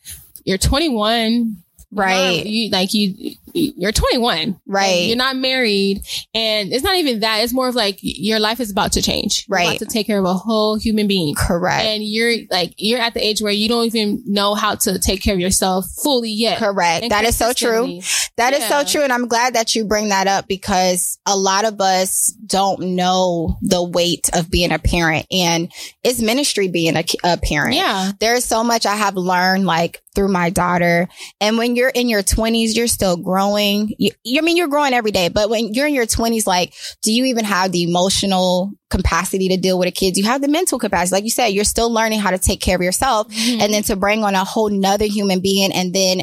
you're 21, right? You, like you, you're 21, right? You're not married, and it's not even that. It's more of like your life is about to change, right? You're about to take care of a whole human being, correct? And you're like you're at the age where you don't even know how to take care of yourself fully yet, correct? That is so true. That yeah. is so true, and I'm glad that you bring that up because a lot of us don't know the weight of being a parent, and it's ministry being a, a parent. Yeah, there's so much I have learned, like through my daughter, and when you're in your 20s, you're still growing growing. You, I mean, you're growing every day, but when you're in your twenties, like, do you even have the emotional capacity to deal with a kid? Do you have the mental capacity? Like you said, you're still learning how to take care of yourself mm-hmm. and then to bring on a whole nother human being and then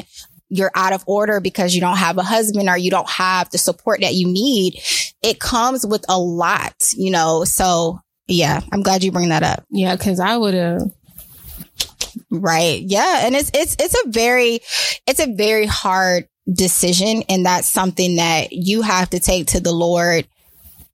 you're out of order because you don't have a husband or you don't have the support that you need. It comes with a lot, you know? So yeah, I'm glad you bring that up. Yeah. Cause I would have, Right. Yeah. And it's, it's, it's a very, it's a very hard decision. And that's something that you have to take to the Lord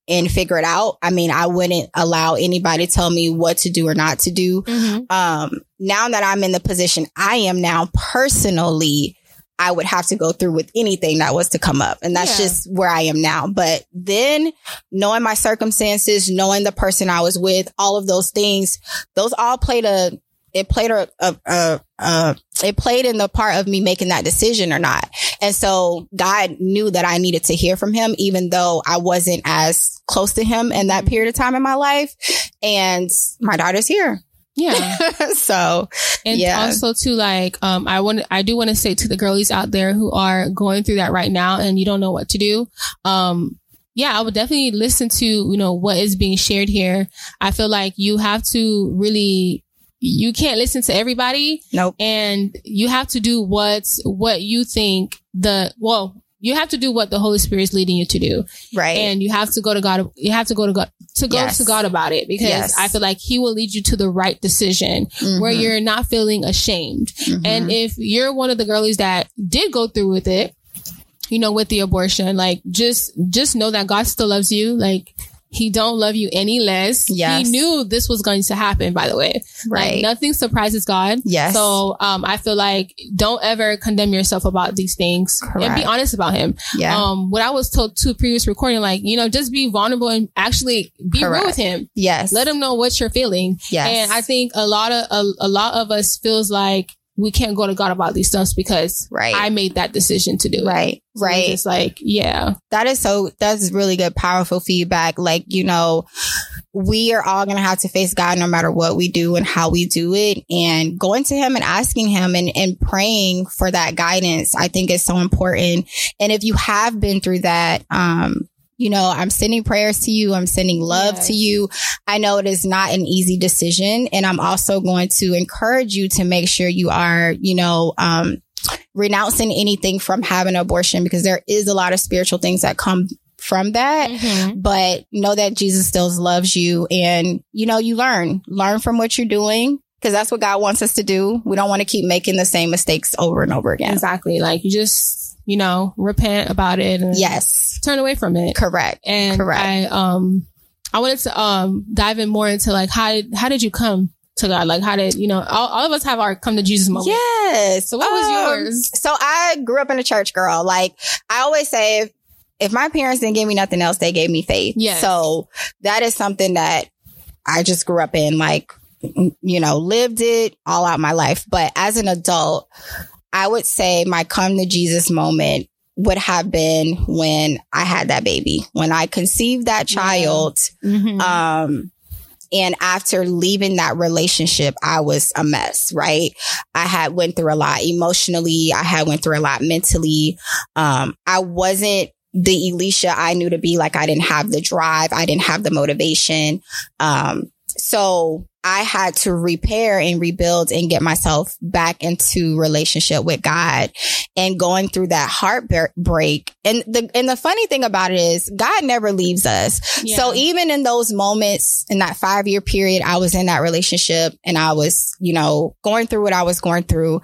and figure it out. I mean, I wouldn't allow anybody to tell me what to do or not to do. Mm-hmm. Um, now that I'm in the position I am now personally, I would have to go through with anything that was to come up. And that's yeah. just where I am now. But then knowing my circumstances, knowing the person I was with, all of those things, those all played a it played a, a, a, a, it played in the part of me making that decision or not. And so God knew that I needed to hear from him, even though I wasn't as close to him in that period of time in my life. And my daughter's here. Yeah. *laughs* so, and yeah. also to like, um, I want, I do want to say to the girlies out there who are going through that right now and you don't know what to do. Um, yeah, I would definitely listen to, you know, what is being shared here. I feel like you have to really you can't listen to everybody. Nope. And you have to do what's what you think the well, you have to do what the Holy Spirit is leading you to do. Right. And you have to go to God. You have to go to God to go yes. to God about it because yes. I feel like He will lead you to the right decision mm-hmm. where you're not feeling ashamed. Mm-hmm. And if you're one of the girlies that did go through with it, you know, with the abortion, like just just know that God still loves you. Like he don't love you any less. Yes. He knew this was going to happen, by the way. Right. Like, nothing surprises God. Yes. So, um, I feel like don't ever condemn yourself about these things Correct. and be honest about him. Yeah. Um, what I was told to previous recording, like, you know, just be vulnerable and actually be Correct. real with him. Yes. Let him know what you're feeling. Yes. And I think a lot of, a, a lot of us feels like we can't go to God about these stuffs because Right. I made that decision to do it. Right. So right. It's like, yeah. that is so that's really good powerful feedback like you know we are all going to have to face god no matter what we do and how we do it and going to him and asking him and, and praying for that guidance i think is so important and if you have been through that um you know, I'm sending prayers to you. I'm sending love Yes. to you. I know it is not an easy decision. And I'm also going to encourage you to make sure you are, you know, um, renouncing anything from having an abortion because there is a lot of spiritual things that come from that. Mm-hmm. But know that Jesus still loves you and, you know, you learn, learn from what you're doing because that's what God wants us to do. We don't want to keep making the same mistakes over and over again. Exactly. Like you just, you know, repent about it and Yes. turn away from it. Correct. And Correct. I, um, I wanted to, um, dive in more into like, how did, how did you come to God? Like, how did, you know, all, all of us have our come to Jesus moment. Yes. So what was Um, yours? So I grew up in a church girl. Like I always say, if, if my parents didn't give me nothing else, they gave me faith. Yes. So that is something that I just grew up in, like, you know, lived it all out my life. But as an adult, I would say my come to Jesus moment would have been when I had that baby, when I conceived that child. Mhm. Um, and after leaving that relationship, I was a mess, right? I had went through a lot emotionally. I had went through a lot mentally. Um, I wasn't the Elisha I knew to be like, I didn't have the drive. I didn't have the motivation. Um, so I had to repair and rebuild and get myself back into relationship with God and going through that heartbreak. And the, and the funny thing about it is God never leaves us. Yeah. So even in those moments in that five year period, I was in that relationship and I was, you know, going through what I was going through.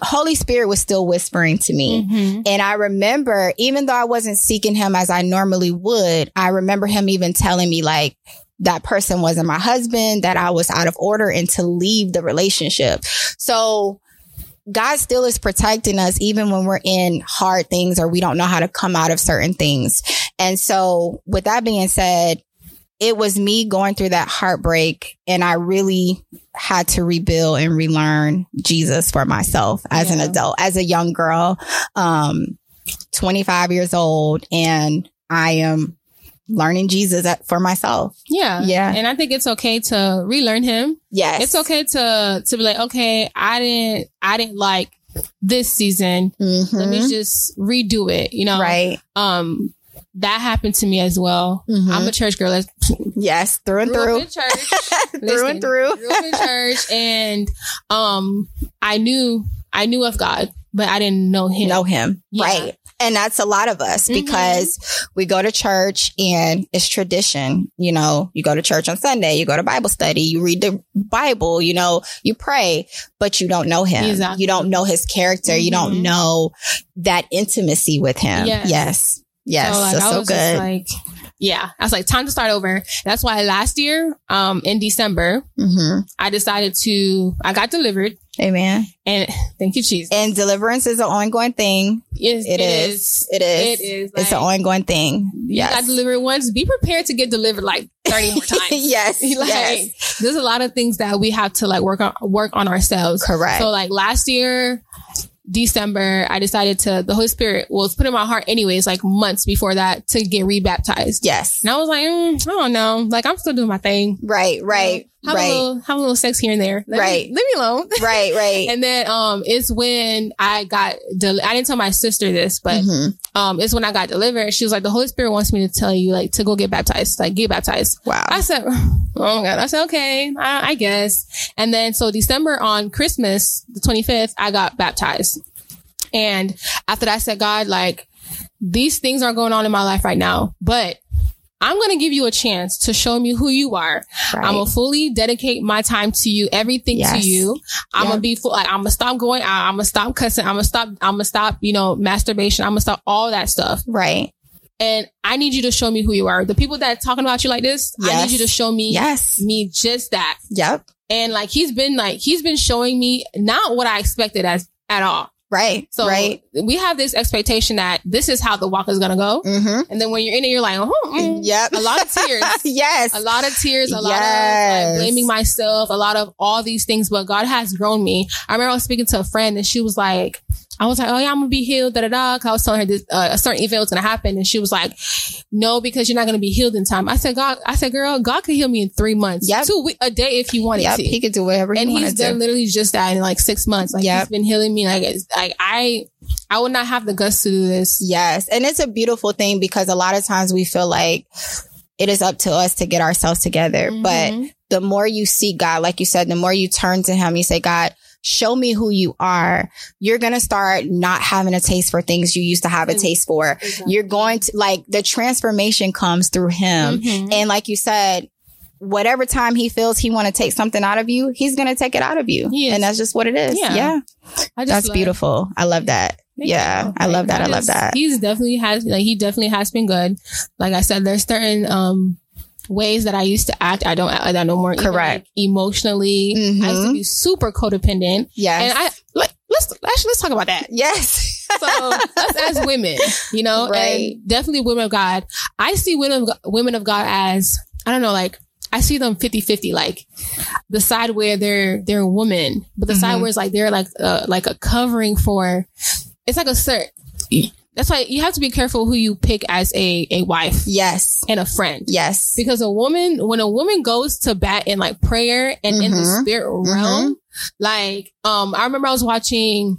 Holy Spirit was still whispering to me. Mhm. And I remember, even though I wasn't seeking him as I normally would, I remember him even telling me like, that person wasn't my husband, that I was out of order and to leave the relationship. So God still is protecting us even when we're in hard things or we don't know how to come out of certain things. And so with that being said, it was me going through that heartbreak and I really had to rebuild and relearn Jesus for myself as an adult, as a young girl, um, 25 years old and I am learning Jesus at- for myself. Yeah. Yeah. And I think it's okay to relearn him. Yes. It's okay to, to be like, okay, I didn't, I didn't like this season. Mhm. Let me just redo it. You know, right. um, that happened to me as well. Mhm. I'm a church girl. Yes. Through and through. church. *laughs* through and through. grew up in church and um I knew I knew of God, but I didn't know him. know him. Yeah. Right. And that's a lot of us Mhm. because we go to church and it's tradition. You know, you go to church on Sunday, you go to Bible study, you read the Bible, you know, you pray, but you don't know him. Exactly. You don't know his character. You Mhm. don't know that intimacy with him. Yes. Yes. Yes. So, like, That's so just good. like, yeah, I was like, time to start over. That's why last year, um, in December, hmm I decided to, I got delivered Amen. and thank you, Jesus. And deliverance is an ongoing thing. Yes, It is. It is. It is. It's an ongoing thing. You got delivered once. Be prepared to get delivered like 30 more *laughs* times. yes. *laughs* like, yes. there's a lot of things that we have to like work on, work on ourselves. Correct. So like last year, December, I decided to, the Holy Spirit was put in my heart anyways, like months before that to get rebaptized. yes. And I was like, mm, I don't know. Like I'm still doing my thing. Right. Right. Have right. a little, have a little sex here and there. Let Right. Me, leave me alone. *laughs* right. Right. and then, um, it's when I got, del- I didn't tell my sister this, but, Mhm. um, it's when I got delivered. She was like, the Holy Spirit wants me to tell you, like, to go get baptized, like, get baptized. Wow. I said, oh my God. I said, okay, I, I guess. And then, so December on Christmas, the 25th, I got baptized. And after that, I said, God, like, these things are going on in my life right now, but I'm going to give you a chance to show me who you are. Right. I'm gonna fully dedicate my time to you, everything Yes. to you. I'm Yeah. gonna be full. Like, I'm gonna stop going out. I'm gonna stop cussing. I'm gonna stop. I'm gonna stop. You know, masturbation. I'm gonna stop all that stuff. right. And I need you to show me who you are. The people that talking about you like this, I need you to show me Yes. me just that. Yep. And like he's been like he's been showing me not what I expected as at all. Right. So right. we have this expectation that this is how the walk is gonna go. Mm-hmm. And then when you're in it, you're like, oh, mm. Yep. a lot of tears. *laughs* yes. a lot of tears, a lot Yes. of like blaming myself, a lot of all these things. But God has grown me. I remember I was speaking to a friend and she was like, I was like, oh yeah, I'm gonna be healed, da da da. 'Cause I was telling her this, uh, a certain event was gonna happen, and she was like, no, because you're not gonna be healed in time. I said, God, I said, girl, God could heal me in three months, Yep. two a day if He wanted Yep. to. He could do whatever he and he's wanted done to. literally just that in like six months. Like Yep. he's been healing me. Like, it's, like I, I would not have the guts to do this. Yes. And it's a beautiful thing because a lot of times we feel like it is up to us to get ourselves together. But Mhm. the more you seek God, like you said, the more you turn to Him, you say, God, show me who you are. You're going to start not having a taste for things you used to have a taste for. You're going to like the transformation comes through Him. Mhm. And like you said, whatever time he feels he want to take something out of you, he's going to take it out of you. And that's just what it is. Yeah. Yeah. I just That's love- beautiful. I love that. Yeah. I love that. I love that. He's definitely has like he definitely has been good. Like I said, there's certain um ways that I used to act. I don't act like that no more. Even, Correct. like, emotionally, I used to be super codependent, Yes. and I like let's actually let's talk about that. yes. So us *laughs* as women, you know, Right. and definitely women of God. I see women of women of God as I don't know, like I see them 50-50, like the side where they're they're a woman, but the side Mhm. where it's like they're like uh, like a covering for. It's like a cert. That's why you have to be careful who you pick as a a wife yes. and a friend. Yes. Because a woman, when a woman goes to bat in like prayer and in the Mhm. spirit realm, like, um, I remember I was watching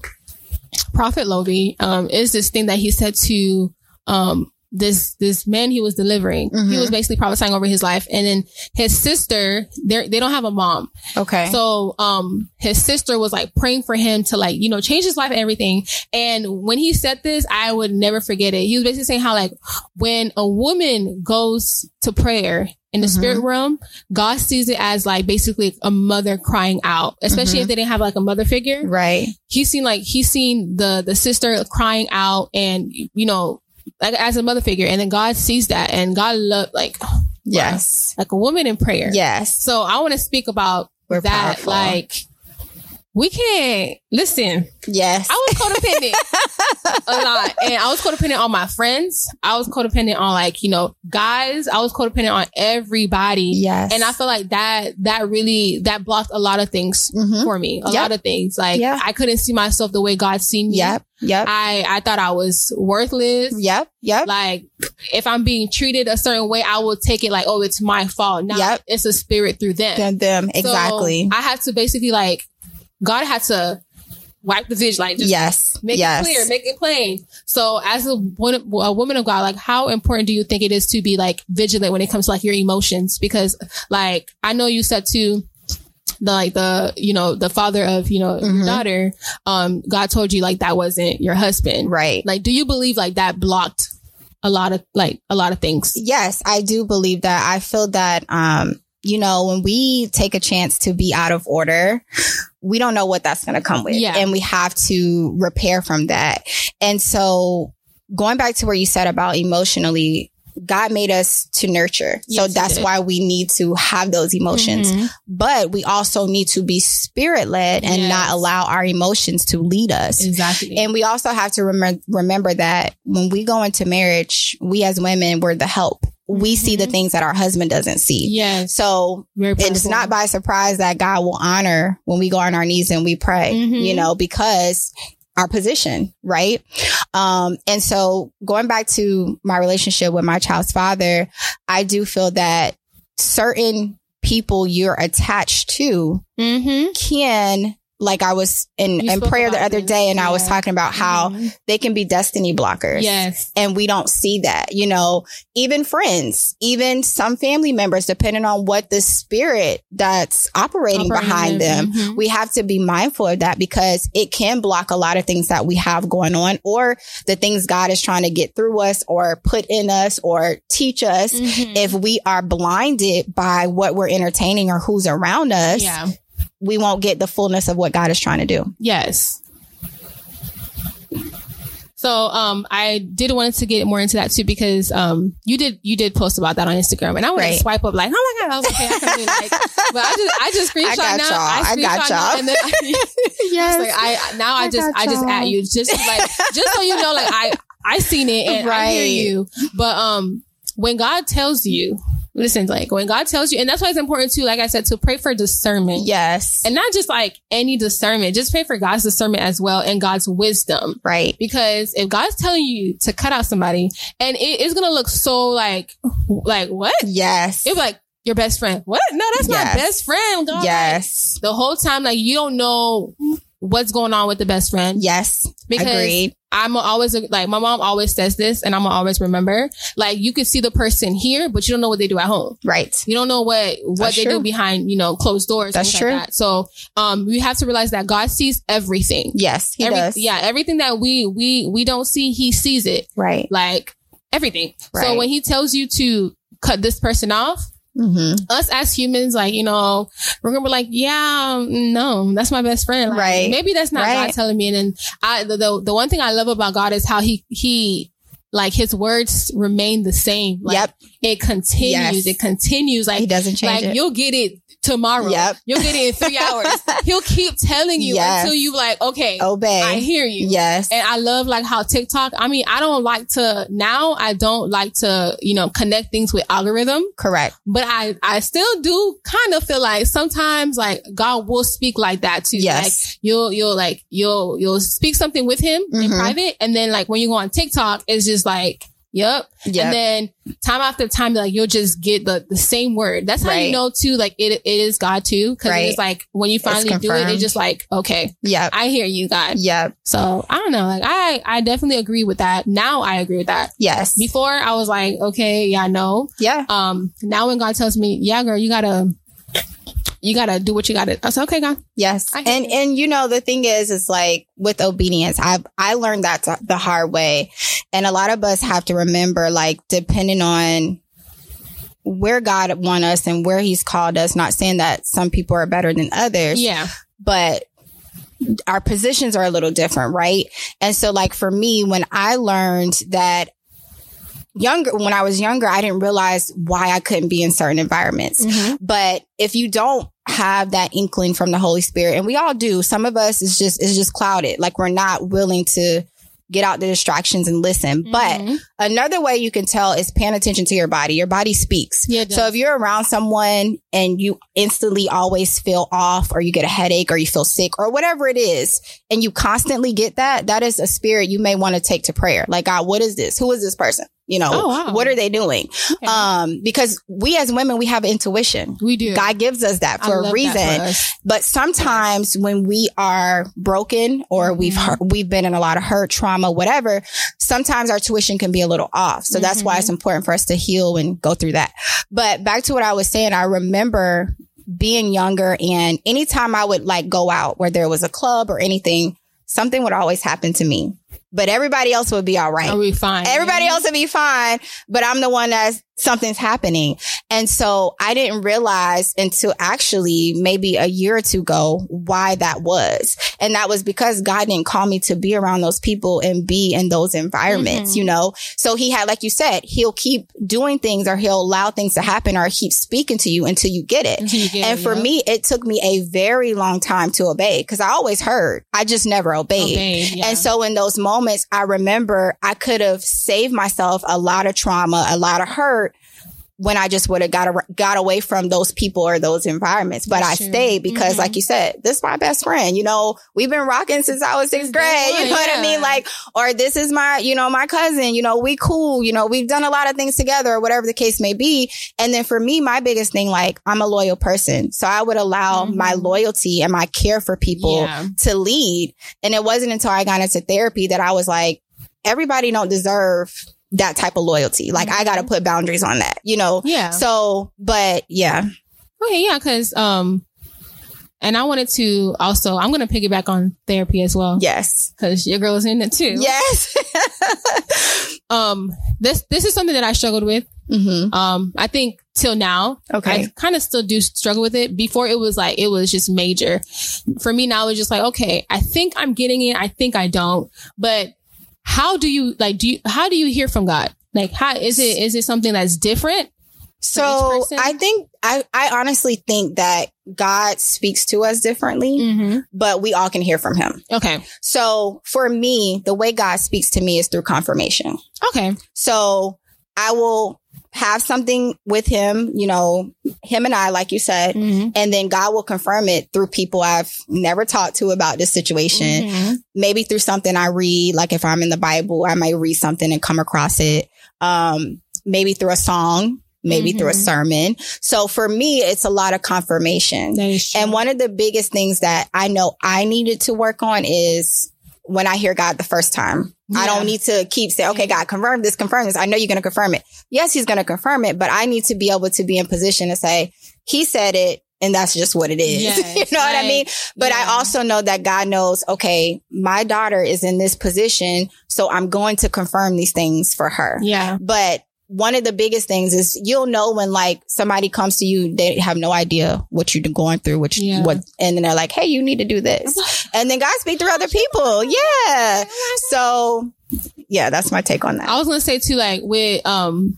Prophet Lovy, um, is this thing that he said to, um, this, this man he was delivering. He Mhm. was basically prophesying over his life. And then his sister, they they don't have a mom. Okay. So, um, his sister was like praying for him to like, you know, change his life and everything. And when he said this, I would never forget it. He was basically saying how like when a woman goes to prayer in the Mhm. spirit realm, God sees it as like basically a mother crying out, especially Mhm. if they didn't have like a mother figure. right. He's seen like, he's seen the, the sister crying out and, you know, like as a mother figure. And then God sees that and God love like, oh, Yes. like a woman in prayer. Yes. So I want to speak about We're that. powerful. Like, we can't listen. Yes. I was codependent *laughs* a lot, and I was codependent on my friends. I was codependent on like you know guys. I was codependent on everybody, yes. and I feel like that that really that blocked a lot of things Mhm. for me. A Yep. lot of things. Like Yeah. I couldn't see myself the way God seen me. Yep. Yep. I I thought I was worthless. Yep. Yep. Like if I'm being treated a certain way, I will take it like, oh, it's my fault. Now Yep. it's a spirit through them. them, them. So Exactly. I had to basically like, God had to wipe the vision, like just yes. make yes. it clear, make it plain. So as a, a woman of God, like how important do you think it is to be like vigilant when it comes to like your emotions? Because like, I know you said to the, like the, you know, the father of, you know, Mhm. your daughter, um, God told you like that wasn't your husband. Right. Like, do you believe like that blocked a lot of like a lot of things? Yes, I do believe that. I feel that, um, you know, when we take a chance to be out of order, we don't know what that's going to come with. Yeah. And we have to repair from that. And so going back to where you said about emotionally, God made us to nurture. Yes, so that's why we need to have those emotions. Mhm. But we also need to be spirit led and Yes. not allow our emotions to lead us. Exactly. And we also have to remember remember that when we go into marriage, we as women, we're the help. We see the Mhm. things that our husband doesn't see. yes. So it's not by surprise that God will honor when we go on our knees and we pray, Mhm. you know, because our position, right? Um, and so going back to my relationship with my child's father, I do feel that certain people you're attached to Mm-hmm. can like I was in, You in prayer the other this, day and I was talking about how Mhm. they can be destiny blockers. Yes. And we don't see that, you know, even friends, even some family members, depending on what the spirit that's operating, Operating behind them. Mhm. We have to be mindful of that because it can block a lot of things that we have going on or the things God is trying to get through us or put in us or teach us. Mhm. If we are blinded by what we're entertaining or who's around us, yeah. We won't get the fullness of what God is trying to do. Yes. So um, I did want to get more into that too because um, you did you did post about that on Instagram, and I went Right. to swipe up like, oh my god, I was okay, I can like, *laughs* but I just I just screenshot got now, y'all. I screenshot got y'all. and then I, *laughs* yes. like I now I, I just I just y'all. at you just like just so you know like I I seen it and I hear you, but um when God tells you. Listen, like when God tells you, and that's why it's important too, like I said, to pray for discernment. yes. And not just like any discernment, just pray for God's discernment as well and God's wisdom. right. Because if God's telling you to cut out somebody and it is going to look so like, like what? Yes. It'll like your best friend. What? No, that's Yes. my best friend. God. yes. The whole time, like you don't know what's going on with the best friend. Yes. Because Agreed. I'm always like, my mom always says this and I'm always remember, like you could see the person here, but you don't know what they do at home. Right. You don't know what what That's they do behind, you know, closed doors. That's true. Like that. So, um, we have to realize that God sees everything. Yes, he Every- does. Yeah, everything that we we we don't see, He sees it. Right. Like everything. So when He tells you to cut this person off, Mm-hmm. us as humans, like you know, we're gonna be like, yeah, um, no, that's my best friend. Like, Right. Maybe that's not Right. God telling me. And then I, the, the the one thing I love about God is how He He. Like his words remain the same. Like Yep. It continues. Yes. It continues. Like He doesn't change like it. you'll get it tomorrow. Yep. You'll get it in three *laughs* hours. He'll keep telling you Yes. until you like, okay, Obey. I hear you. yes. And I love like how TikTok, I mean, I don't like to now I don't like to, you know, connect things with algorithm, Correct. but I, I still do kind of feel like sometimes like God will speak like that too. Yes. Like you'll, you'll like, you'll, you'll speak something with him in Mhm. private. And then like when you go on TikTok, it's just like, Yep. Yep. And then time after time, like you'll just get the, the same word. That's how you know too, like it, it is God too. Cause Right. it's like when you finally do it, it's just like, okay, Yep. I hear you, God. Yep. So I don't know. Like I, I definitely agree with that. Now I agree with that. Yes. Before I was like, okay, yeah, I know. Yeah. Um, now when God tells me, yeah, girl, you gotta, you gotta do what you gotta. I said, okay, God. Yes. And and you know the thing is is like with obedience, I I learned that the- the hard way. And a lot of us have to remember like depending on where God want us and where he's called us, not saying that some people are better than others, Yeah. but our positions are a little different, right? And so like for me when I learned that younger when I was younger, I didn't realize why I couldn't be in certain environments. But if you don't have that inkling from the Holy Spirit, and we all do, some of us is just is just clouded. Like we're not willing to get out the distractions and listen. But Mhm. another way you can tell is paying attention to your body. Your body speaks. Yeah, So if you're around someone and you instantly always feel off or you get a headache or you feel sick or whatever it is, and you constantly get that, that is a spirit you may want to take to prayer. Like, God, what is this? Who is this person? You know, Oh, wow. what are they doing? Okay. Um, because we as women, we have intuition. we do. God gives us that for a reason. for. But sometimes when we are broken or we've Mhm. hurt, we've been in a lot of hurt, trauma, whatever, sometimes our tuition can be a little off. So that's why it's important for us to heal and go through that. But back to what I was saying, I remember being younger and anytime I would like go out where there was a club or anything, something would always happen to me. But everybody else would be all right. Are we fine? Everybody Yeah. else would be fine, but I'm the one that's something's happening. And so I didn't realize until actually maybe a year or two ago why that was. And that was because God didn't call me to be around those people and be in those environments, Mhm. you know? So he had, like you said, he'll keep doing things or he'll allow things to happen or keep speaking to you until you get it. You get And it, for me, it took me a very long time to obey because I always heard. I just never obeyed. Obeyed, yeah. And so in those moments, I remember I could have saved myself a lot of trauma, a lot of hurt when I just would have got, ar- got away from those people or those environments. But That's I true. stayed because Mhm. like you said, this is my best friend. You know, we've been rocking since I was sixth grade. one, you know what I mean? Like, or this is my, you know, my cousin, you know, we cool, you know, we've done a lot of things together or whatever the case may be. And then for me, my biggest thing, like I'm a loyal person. So I would allow Mhm. my loyalty and my care for people Yeah. to lead. And it wasn't until I got into therapy that I was like, everybody don't deserve that type of loyalty. Like I got to put boundaries on that, you know? Yeah. So, but yeah, Okay, yeah, because um, and I wanted to also, I'm gonna piggyback on therapy as well yes, because your girl is in it too. yes. *laughs* Um, this this is something that I struggled with. hmm Um, I think till now, Okay. I kind of still do struggle with it. Before it was like it was just major. For me now, it's just like okay, I think I'm getting it. I think I don't, but. How do you like do you how do you hear from God? Like how is it is it something that's different? So I think I, I honestly think that God speaks to us differently, Mm-hmm. but we all can hear from him. Okay. So for me, the way God speaks to me is through confirmation. Okay. So I will have something with him, you know, him and I, like you said, Mm-hmm. and then God will confirm it through people I've never talked to about this situation. Mm-hmm. Maybe through something I read, like if I'm in the Bible, I might read something and come across it. Um, maybe through a song, maybe through a Mhm. sermon. So for me, it's a lot of confirmation. That is true. And one of the biggest things that I know I needed to work on is when I hear God the first time. I don't need to keep saying, okay, God, confirm this, confirm this. I know you're going to confirm it. Yes, he's going to confirm it, but I need to be able to be in position to say, he said it. And that's just what it is. *laughs* Yes, you know what I mean? But I also know that God knows, okay, my daughter is in this position. So I'm going to confirm these things for her. yeah. But one of the biggest things is you'll know when like somebody comes to you, they have no idea what you're going through, you, Yeah. what, and then they're like, Hey, you need to do this. *laughs* And then God speak through other people. Yeah. So yeah, that's my take on that. I was gonna say too, like with um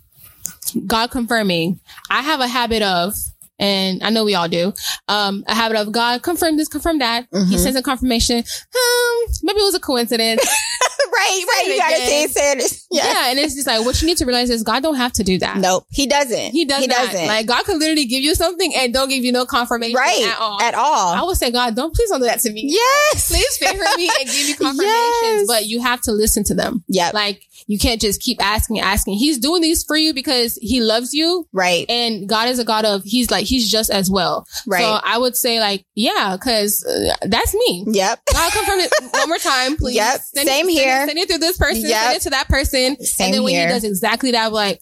God confirming, I have a habit of, and I know we all do, um, a habit of God confirm this, confirm that. He Mhm. sends a confirmation. Um, maybe it was a coincidence. *laughs* right, right. You gotta say it. yeah. Yeah. and it's just like what you need to realize is God don't have to do that. Nope. He doesn't. He does He not. doesn't. Like God could literally give you something and don't give you no confirmation right. at all. At all. I would say, God, don't please don't do that to me. yes. Please favor me and give me *laughs* confirmations, Yes. but you have to listen to them. Yeah. Like you can't just keep asking, asking. He's doing these for you because he loves you. right. And God is a God of, he's like, he's just as well. Right. So I would say like, yeah, cause uh, that's me. yep. I'll confirm it one more time, please. Yep. Send Same it, send here. It, send it through this person. Yep. Send it to that person. Same and then when here. he does exactly that, I'm like,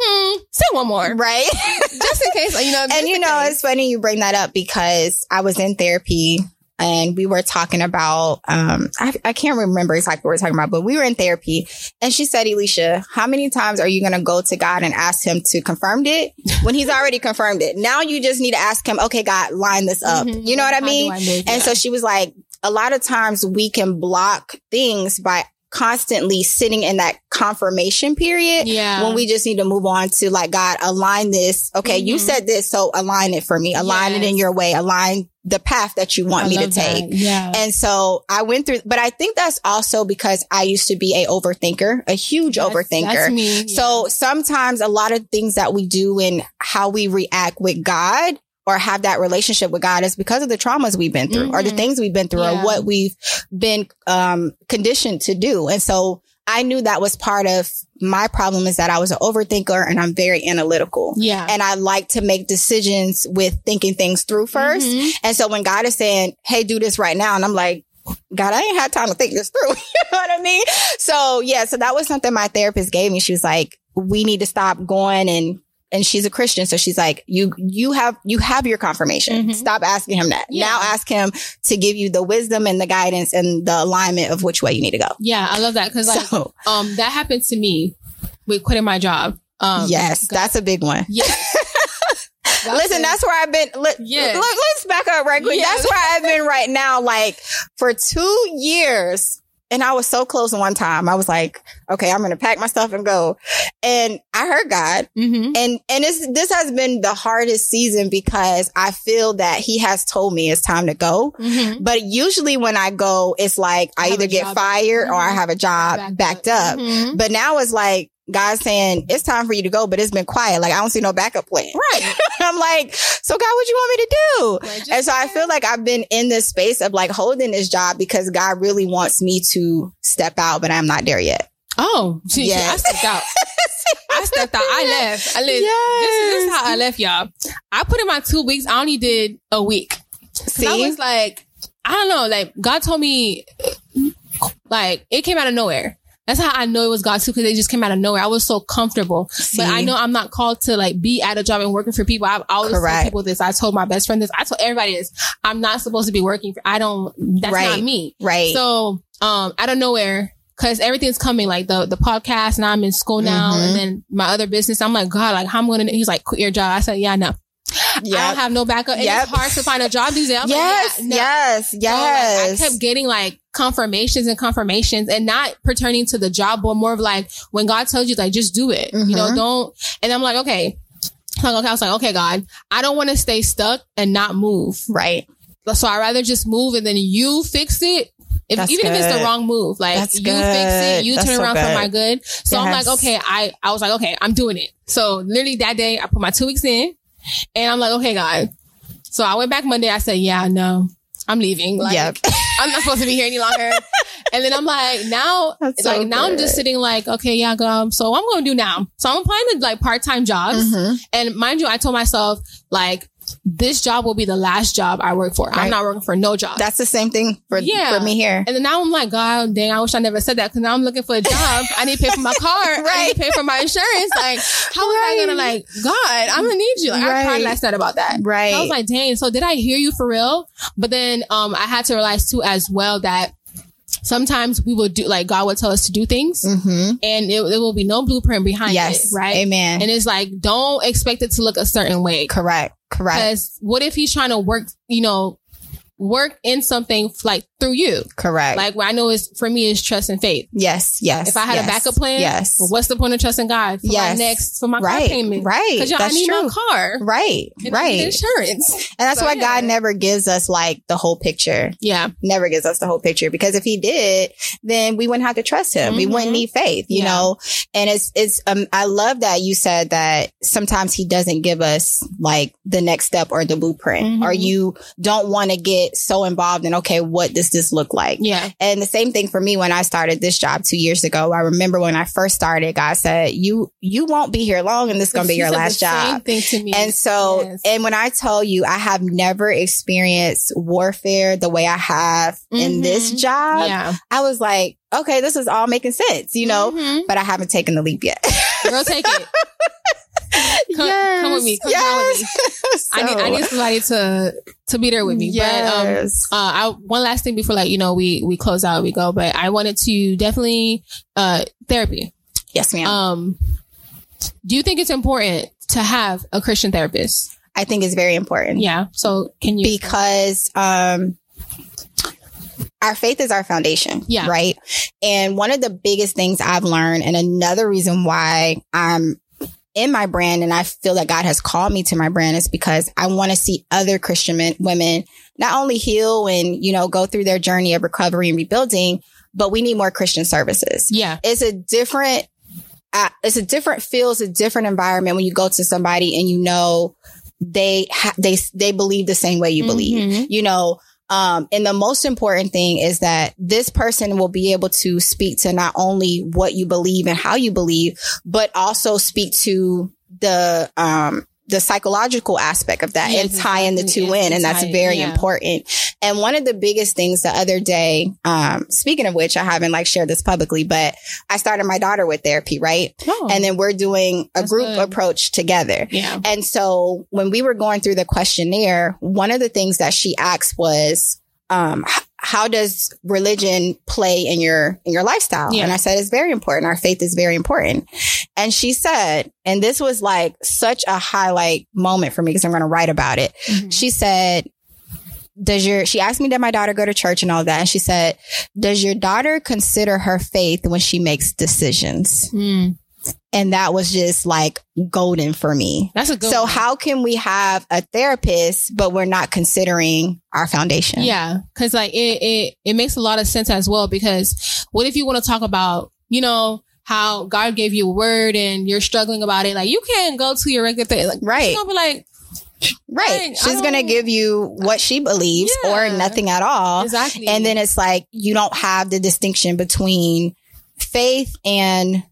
hmm, say one more. Right. *laughs* Just in case, you know. and you know, case. it's funny you bring that up because I was in therapy and we were talking about, um, I, I can't remember exactly what we were talking about, but we were in therapy and she said, Elisha, how many times are you going to go to God and ask him to confirm it when he's already confirmed it? Now you just need to ask him, okay, God, line this up. Mhm. You know what I How do mean? I? And so she was like, a lot of times we can block things by constantly sitting in that confirmation period yeah. when we just need to move on to like God align this. Okay, you Mhm. said this, so align it for me. Align it in your way. Align the path that you want I me to that. take. Yeah. And so I went through, but I think that's also because I used to be a overthinker, a huge That's- overthinker. That's me. So sometimes a lot of things that we do and how we react with God or have that relationship with God is because of the traumas we've been through or the Mhm. things we've been through Yeah. or what we've been um, conditioned to do. And so I knew that was part of my problem is that I was an overthinker and I'm very analytical. yeah. And I like to make decisions with thinking things through 1st Mhm. And so when God is saying, Hey, do this right now. And I'm like, God, I ain't had time to think this through. *laughs* you know what I mean? So yeah, so that was something my therapist gave me. She was like, we need to stop going and and she's a Christian. So she's like, you, you have, you have your confirmation. Mhm. Stop asking him that. Yeah. Now ask him to give you the wisdom and the guidance and the alignment of which way you need to go. Yeah, I love that because like so um that happened to me with quitting my job. Um, yes, that's a big one. yes. *laughs* God Listen, said- that's where I've been. Let, Yes. let, us back up right quick. Yes. That's where I've been right now. Like for two years. And I was so close one time. I was like, okay, I'm going to pack my stuff and go. And I heard God. Mhm. And, and it's, this has been the hardest season because I feel that he has told me it's time to go. Mhm. But usually when I go, it's like I Have either get fired or I Mhm. have a job backed, up. Mhm. But now it's like God's saying it's time for you to go, but it's been quiet. Like I don't see no backup plan. Right. *laughs* I'm like, so God, what you want me to do? And so I feel like I've been in this space of like holding this job because God really wants me to step out, but I'm not there yet. Oh, see, I stepped out. *laughs* I stepped out. I left. I left. This, is, this is how I left, y'all. I put in my two weeks. I only did a week. See? I was like, I don't know. Like God told me, like it came out of nowhere. That's how I know it was God too, because it just came out of nowhere. I was so comfortable, but I know I'm not called to like be at a job and working for people. I've always told people this. I told my best friend this. I told everybody this. I'm not supposed to be working for. I don't. That's Right. not me. right. So, um, out of nowhere, cause everything's coming, like the, the podcast and I'm in school now Mhm. and then my other business. I'm like, God, like how I'm going to, he's like, quit your job. I said, yeah, I know. I don't have no backup. And Yep. it's hard to find a job these days. I'm like, yes, yeah, no. yes, So, like, yes. I kept getting like confirmations and confirmations and not pertaining to the job, but more of like when God tells you, like, just do it. You know, Mhm. don't. And I'm like, okay. Like, okay, I was like, okay, God, I don't want to stay stuck and not move. right. So I rather just move and then you fix it. If, That's even if it's the wrong move, like That's you fix it, you That's turn so around for my good. So I'm like, okay, I, I was like, okay, I'm doing it. So literally that day I put my two weeks in and I'm like, okay, God. So I went back Monday. I said, yeah, no, I'm leaving. Like, Yep. *laughs* I'm not supposed to be here any longer. *laughs* and then I'm like, now, That's like so now I'm just sitting like, okay, yeah, God. So what I'm going to do now. So I'm applying to like part-time jobs. Mhm. And mind you, I told myself like, this job will be the last job I work for. I'm not working for no job. That's the same thing for, Yeah. for me here. and then now I'm like, God dang, I wish I never said that because now I'm looking for a job. I need to pay for my *laughs* car. right. I need to pay for my insurance. Like, how am I gonna like, God, I'm gonna need you. Like, I cried last night about that. Right. I was like, dang, so did I hear you for real? But then um I had to realize too as well that sometimes we will do like God will tell us to do things hmm and it, there will be no blueprint behind Yes. it. Right. Amen. And it's like, don't expect it to look a certain way. correct. Correct. Because what if he's trying to work, you know, work in something like through you? Correct. Like what I know is for me is trust and faith. yes. Yes. If I had yes, a backup plan, Yes. well, what's the point of trusting God for Yes. my next for my car Right. payment? Right. Because I That's need true. my car. Right. I right. insurance. And that's So, why yeah. God never gives us like the whole picture. Yeah. Never gives us the whole picture because if he did, then we wouldn't have to trust him. We Mhm. wouldn't need faith, you Yeah. know? And it's, it's, um, I love that you said that sometimes he doesn't give us like the next step or the blueprint Mhm. or you don't want to get so involved in, okay, what does this look like? Yeah. And the same thing for me when I started this job two years ago. I remember when I first started, God said, you, you won't be here long and this is going to be your last same job. thing to me. And so, Yes. and when I tell you, I have never experienced warfare the way I have in this Mhm. job, yeah. I was like, okay, this is all making sense, you know, Mhm. but I haven't taken the leap yet. girl, take it. *laughs* *laughs* Come, come with me. Come down with me. I need, I need somebody to to be there with me. But um, uh, I, one last thing before like you know we we close out we go. But I wanted to definitely uh therapy. yes, ma'am. Um, do you think it's important to have a Christian therapist? I think it's very important. Yeah. So can you? because um our faith is our foundation. Yeah. Right. And one of the biggest things I've learned, and another reason why I'm in my brand and I feel that God has called me to my brand is because I want to see other Christian men, women not only heal and, you know, go through their journey of recovery and rebuilding, but we need more Christian services. yeah. It's a different, uh, it's a different feel, it's a different environment when you go to somebody and you know they ha- they they believe the same way you believe. Mhm. You know, um, and the most important thing is that this person will be able to speak to not only what you believe and how you believe, but also speak to the um the psychological aspect of that Yes, and in the two in. And that's Tie very yeah. important. And one of the biggest things the other day, um, speaking of which, I haven't like shared this publicly, but I started my daughter with therapy, right? Oh, And then we're doing a group good. approach together. yeah. And so when we were going through the questionnaire, one of the things that she asked was, um, how does religion play in your, in your lifestyle? Yeah. And I said, it's very important. Our faith is very important. And she said, and this was like such a highlight moment for me because I'm going to write about it. Mhm. She said, does your, she asked me, did my daughter go to church and all that? And she said, does your daughter consider her faith when she makes decisions? Mm. And that was just like golden for me. That's a good. So one. how can we have a therapist, but we're not considering our foundation? Yeah, because like it, it it makes a lot of sense as well. Because what if you want to talk about you know how God gave you a word and you're struggling about it? Like you can't go to your regular thing. Like Right. she's gonna be like Right. Right. She's going to give you what she believes or nothing at all. exactly, And then it's like you don't have the distinction between faith and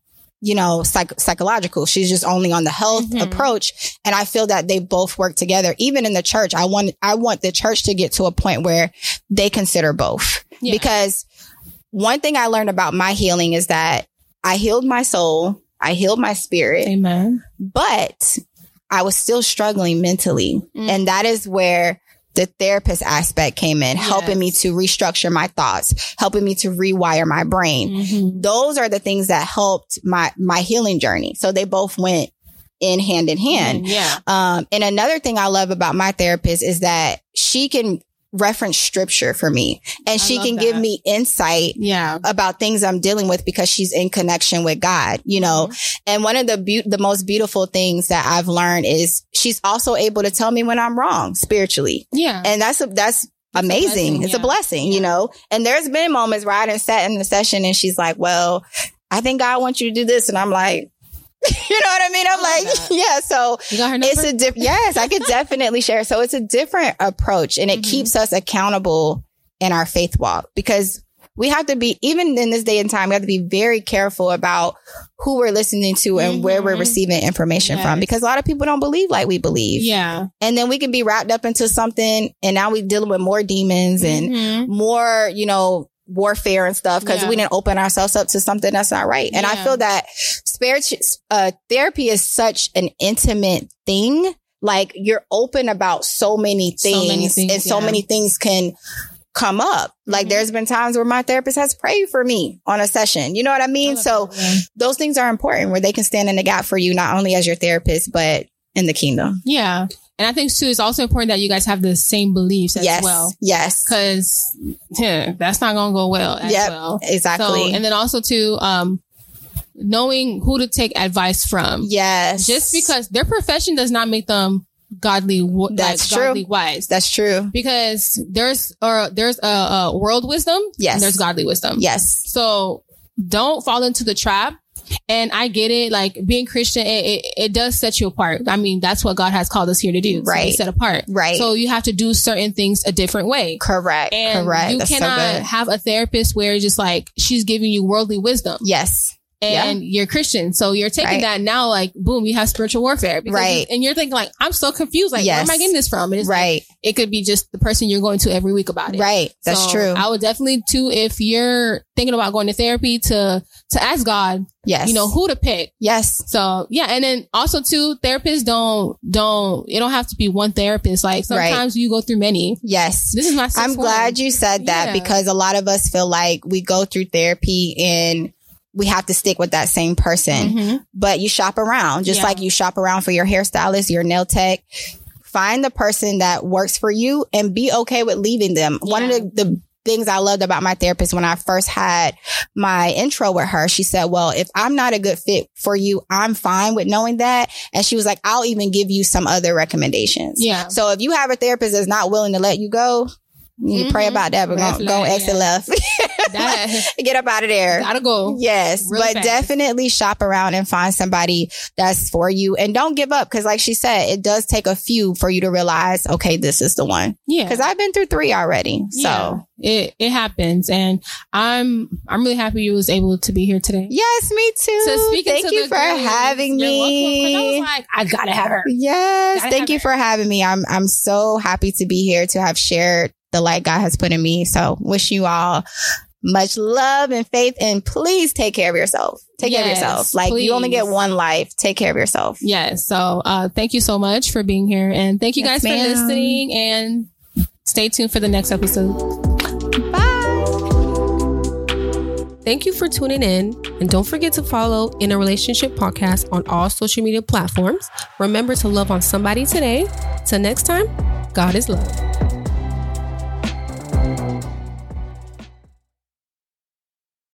you know psych- psychological she's just only on the health Mhm. approach and i feel that they both work together even in the church i want i want the church to get to a point where they consider both Yeah. because one thing i learned about my healing is that i healed my soul i healed my spirit Amen. but I was still struggling mentally. Mm. And that is where the therapist aspect came in, Yes. helping me to restructure my thoughts, helping me to rewire my brain. Mhm. Those are the things that helped my, my healing journey. So they both went in hand in hand. Yeah. Um, and another thing I love about my therapist is that she can reference scripture for me and she love can give me insight Yeah. about things I'm dealing with because she's in connection with God, you know. Mm-hmm. And one of the beau- the most beautiful things that I've learned is she's also able to tell me when I'm wrong spiritually. Yeah. And that's a, that's amazing. blessing, it's a yeah. blessing, you know. And there's been moments where I didn't sat in the session and she's like, "Well, I think God wants you to do this," and I'm like, *laughs* you know what I mean? I'm love like, that. *laughs* yeah. So you got her number? it's a different, yes, I could definitely share. So it's a different approach and it Mhm. keeps us accountable in our faith walk because we have to be, even in this day and time, we have to be very careful about who we're listening to and where we're Mhm. receiving information from because a lot of people don't believe like we believe. yeah. And then we can be wrapped up into something and now we're dealing with more demons and Mhm. more, you know, warfare and stuff because Yeah. we didn't open ourselves up to something that's not right. And I feel that spiritual uh, therapy is such an intimate thing. Like you're open about so many So things, many things, and so yeah. many things can come up. Like Mhm. there's been times where my therapist has prayed for me on a session. You know what I mean? So Yeah. those things are important where they can stand in the gap for you, not only as your therapist, but in the kingdom. Yeah. And I think too, it's also important that you guys have the same beliefs as yes. well. Yes. Cause yeah, that's not going to go well as Yep. well. Exactly. So, and then also too, um, knowing who to take advice from. yes. Just because their profession does not make them godly, That's like, true. godly wise. that's true. because there's, or there's a, a world wisdom. Yes. And there's godly wisdom. Yes. So don't fall into the trap. And I get it. Like being Christian, it, it, it does set you apart. I mean, that's what God has called us here to do. Right. set apart. Right. So you have to do certain things a different way. Correct. And Correct. you That's so cannot good. have a therapist where it's just like she's giving you worldly wisdom Yes. And you're Christian. So you're taking Right. that now, like, boom, you have spiritual warfare. Because Right. you- And you're thinking like, I'm so confused. Like, where am I getting this from? And it's like, Right. it could be just the person you're going to every week about it. Right. That's So true. I would definitely too, if you're thinking about going to therapy to, to ask God, yes. you know, who to pick. Yes. So yeah. And then also too, therapists don't, don't, it don't have to be one therapist. Like Right. sometimes you go through many. Yes. This is my I'm glad one. you said that Yeah. because a lot of us feel like we go through therapy and we have to stick with that same person. Mhm. But you shop around, just Yeah. like you shop around for your hairstylist, your nail tech. Find the person that works for you and be okay with leaving them. One of the, the things I loved about my therapist when I first had my intro with her, she said, well, if I'm not a good fit for you, I'm fine with knowing that. And she was like, I'll even give you some other recommendations. Yeah. So if you have a therapist that's not willing to let you go, you to pray mm-hmm. about that, but Red go, go exit yeah. left. That- *laughs* Get up out of there. Gotta go. Yes, but fast. definitely shop around and find somebody that's for you and don't give up. Cause like she said, it does take a few for you to realize, okay, this is the one. Yeah. Cause I've been through three already. Yeah. So it, it happens. And I'm, I'm really happy you was able to be here today. yes, me too. To speak Thank into you for girlies. having You're welcome. I me. was like, I gotta have her. Yes, Gotta thank you it. for having me. I'm I'm so happy to be here to have shared the light God has put in me. So wish you all much love and faith and please take care of yourself. Take care of yourself. Like you only get one life. Take care of yourself. Yes. So, uh, thank you so much for being here and thank you Yes, guys for listening and stay tuned for the next episode. Bye. Thank you for tuning in. And don't forget to follow In a Relationship Podcast on all social media platforms. Remember to love on somebody today. Till next time, God is love.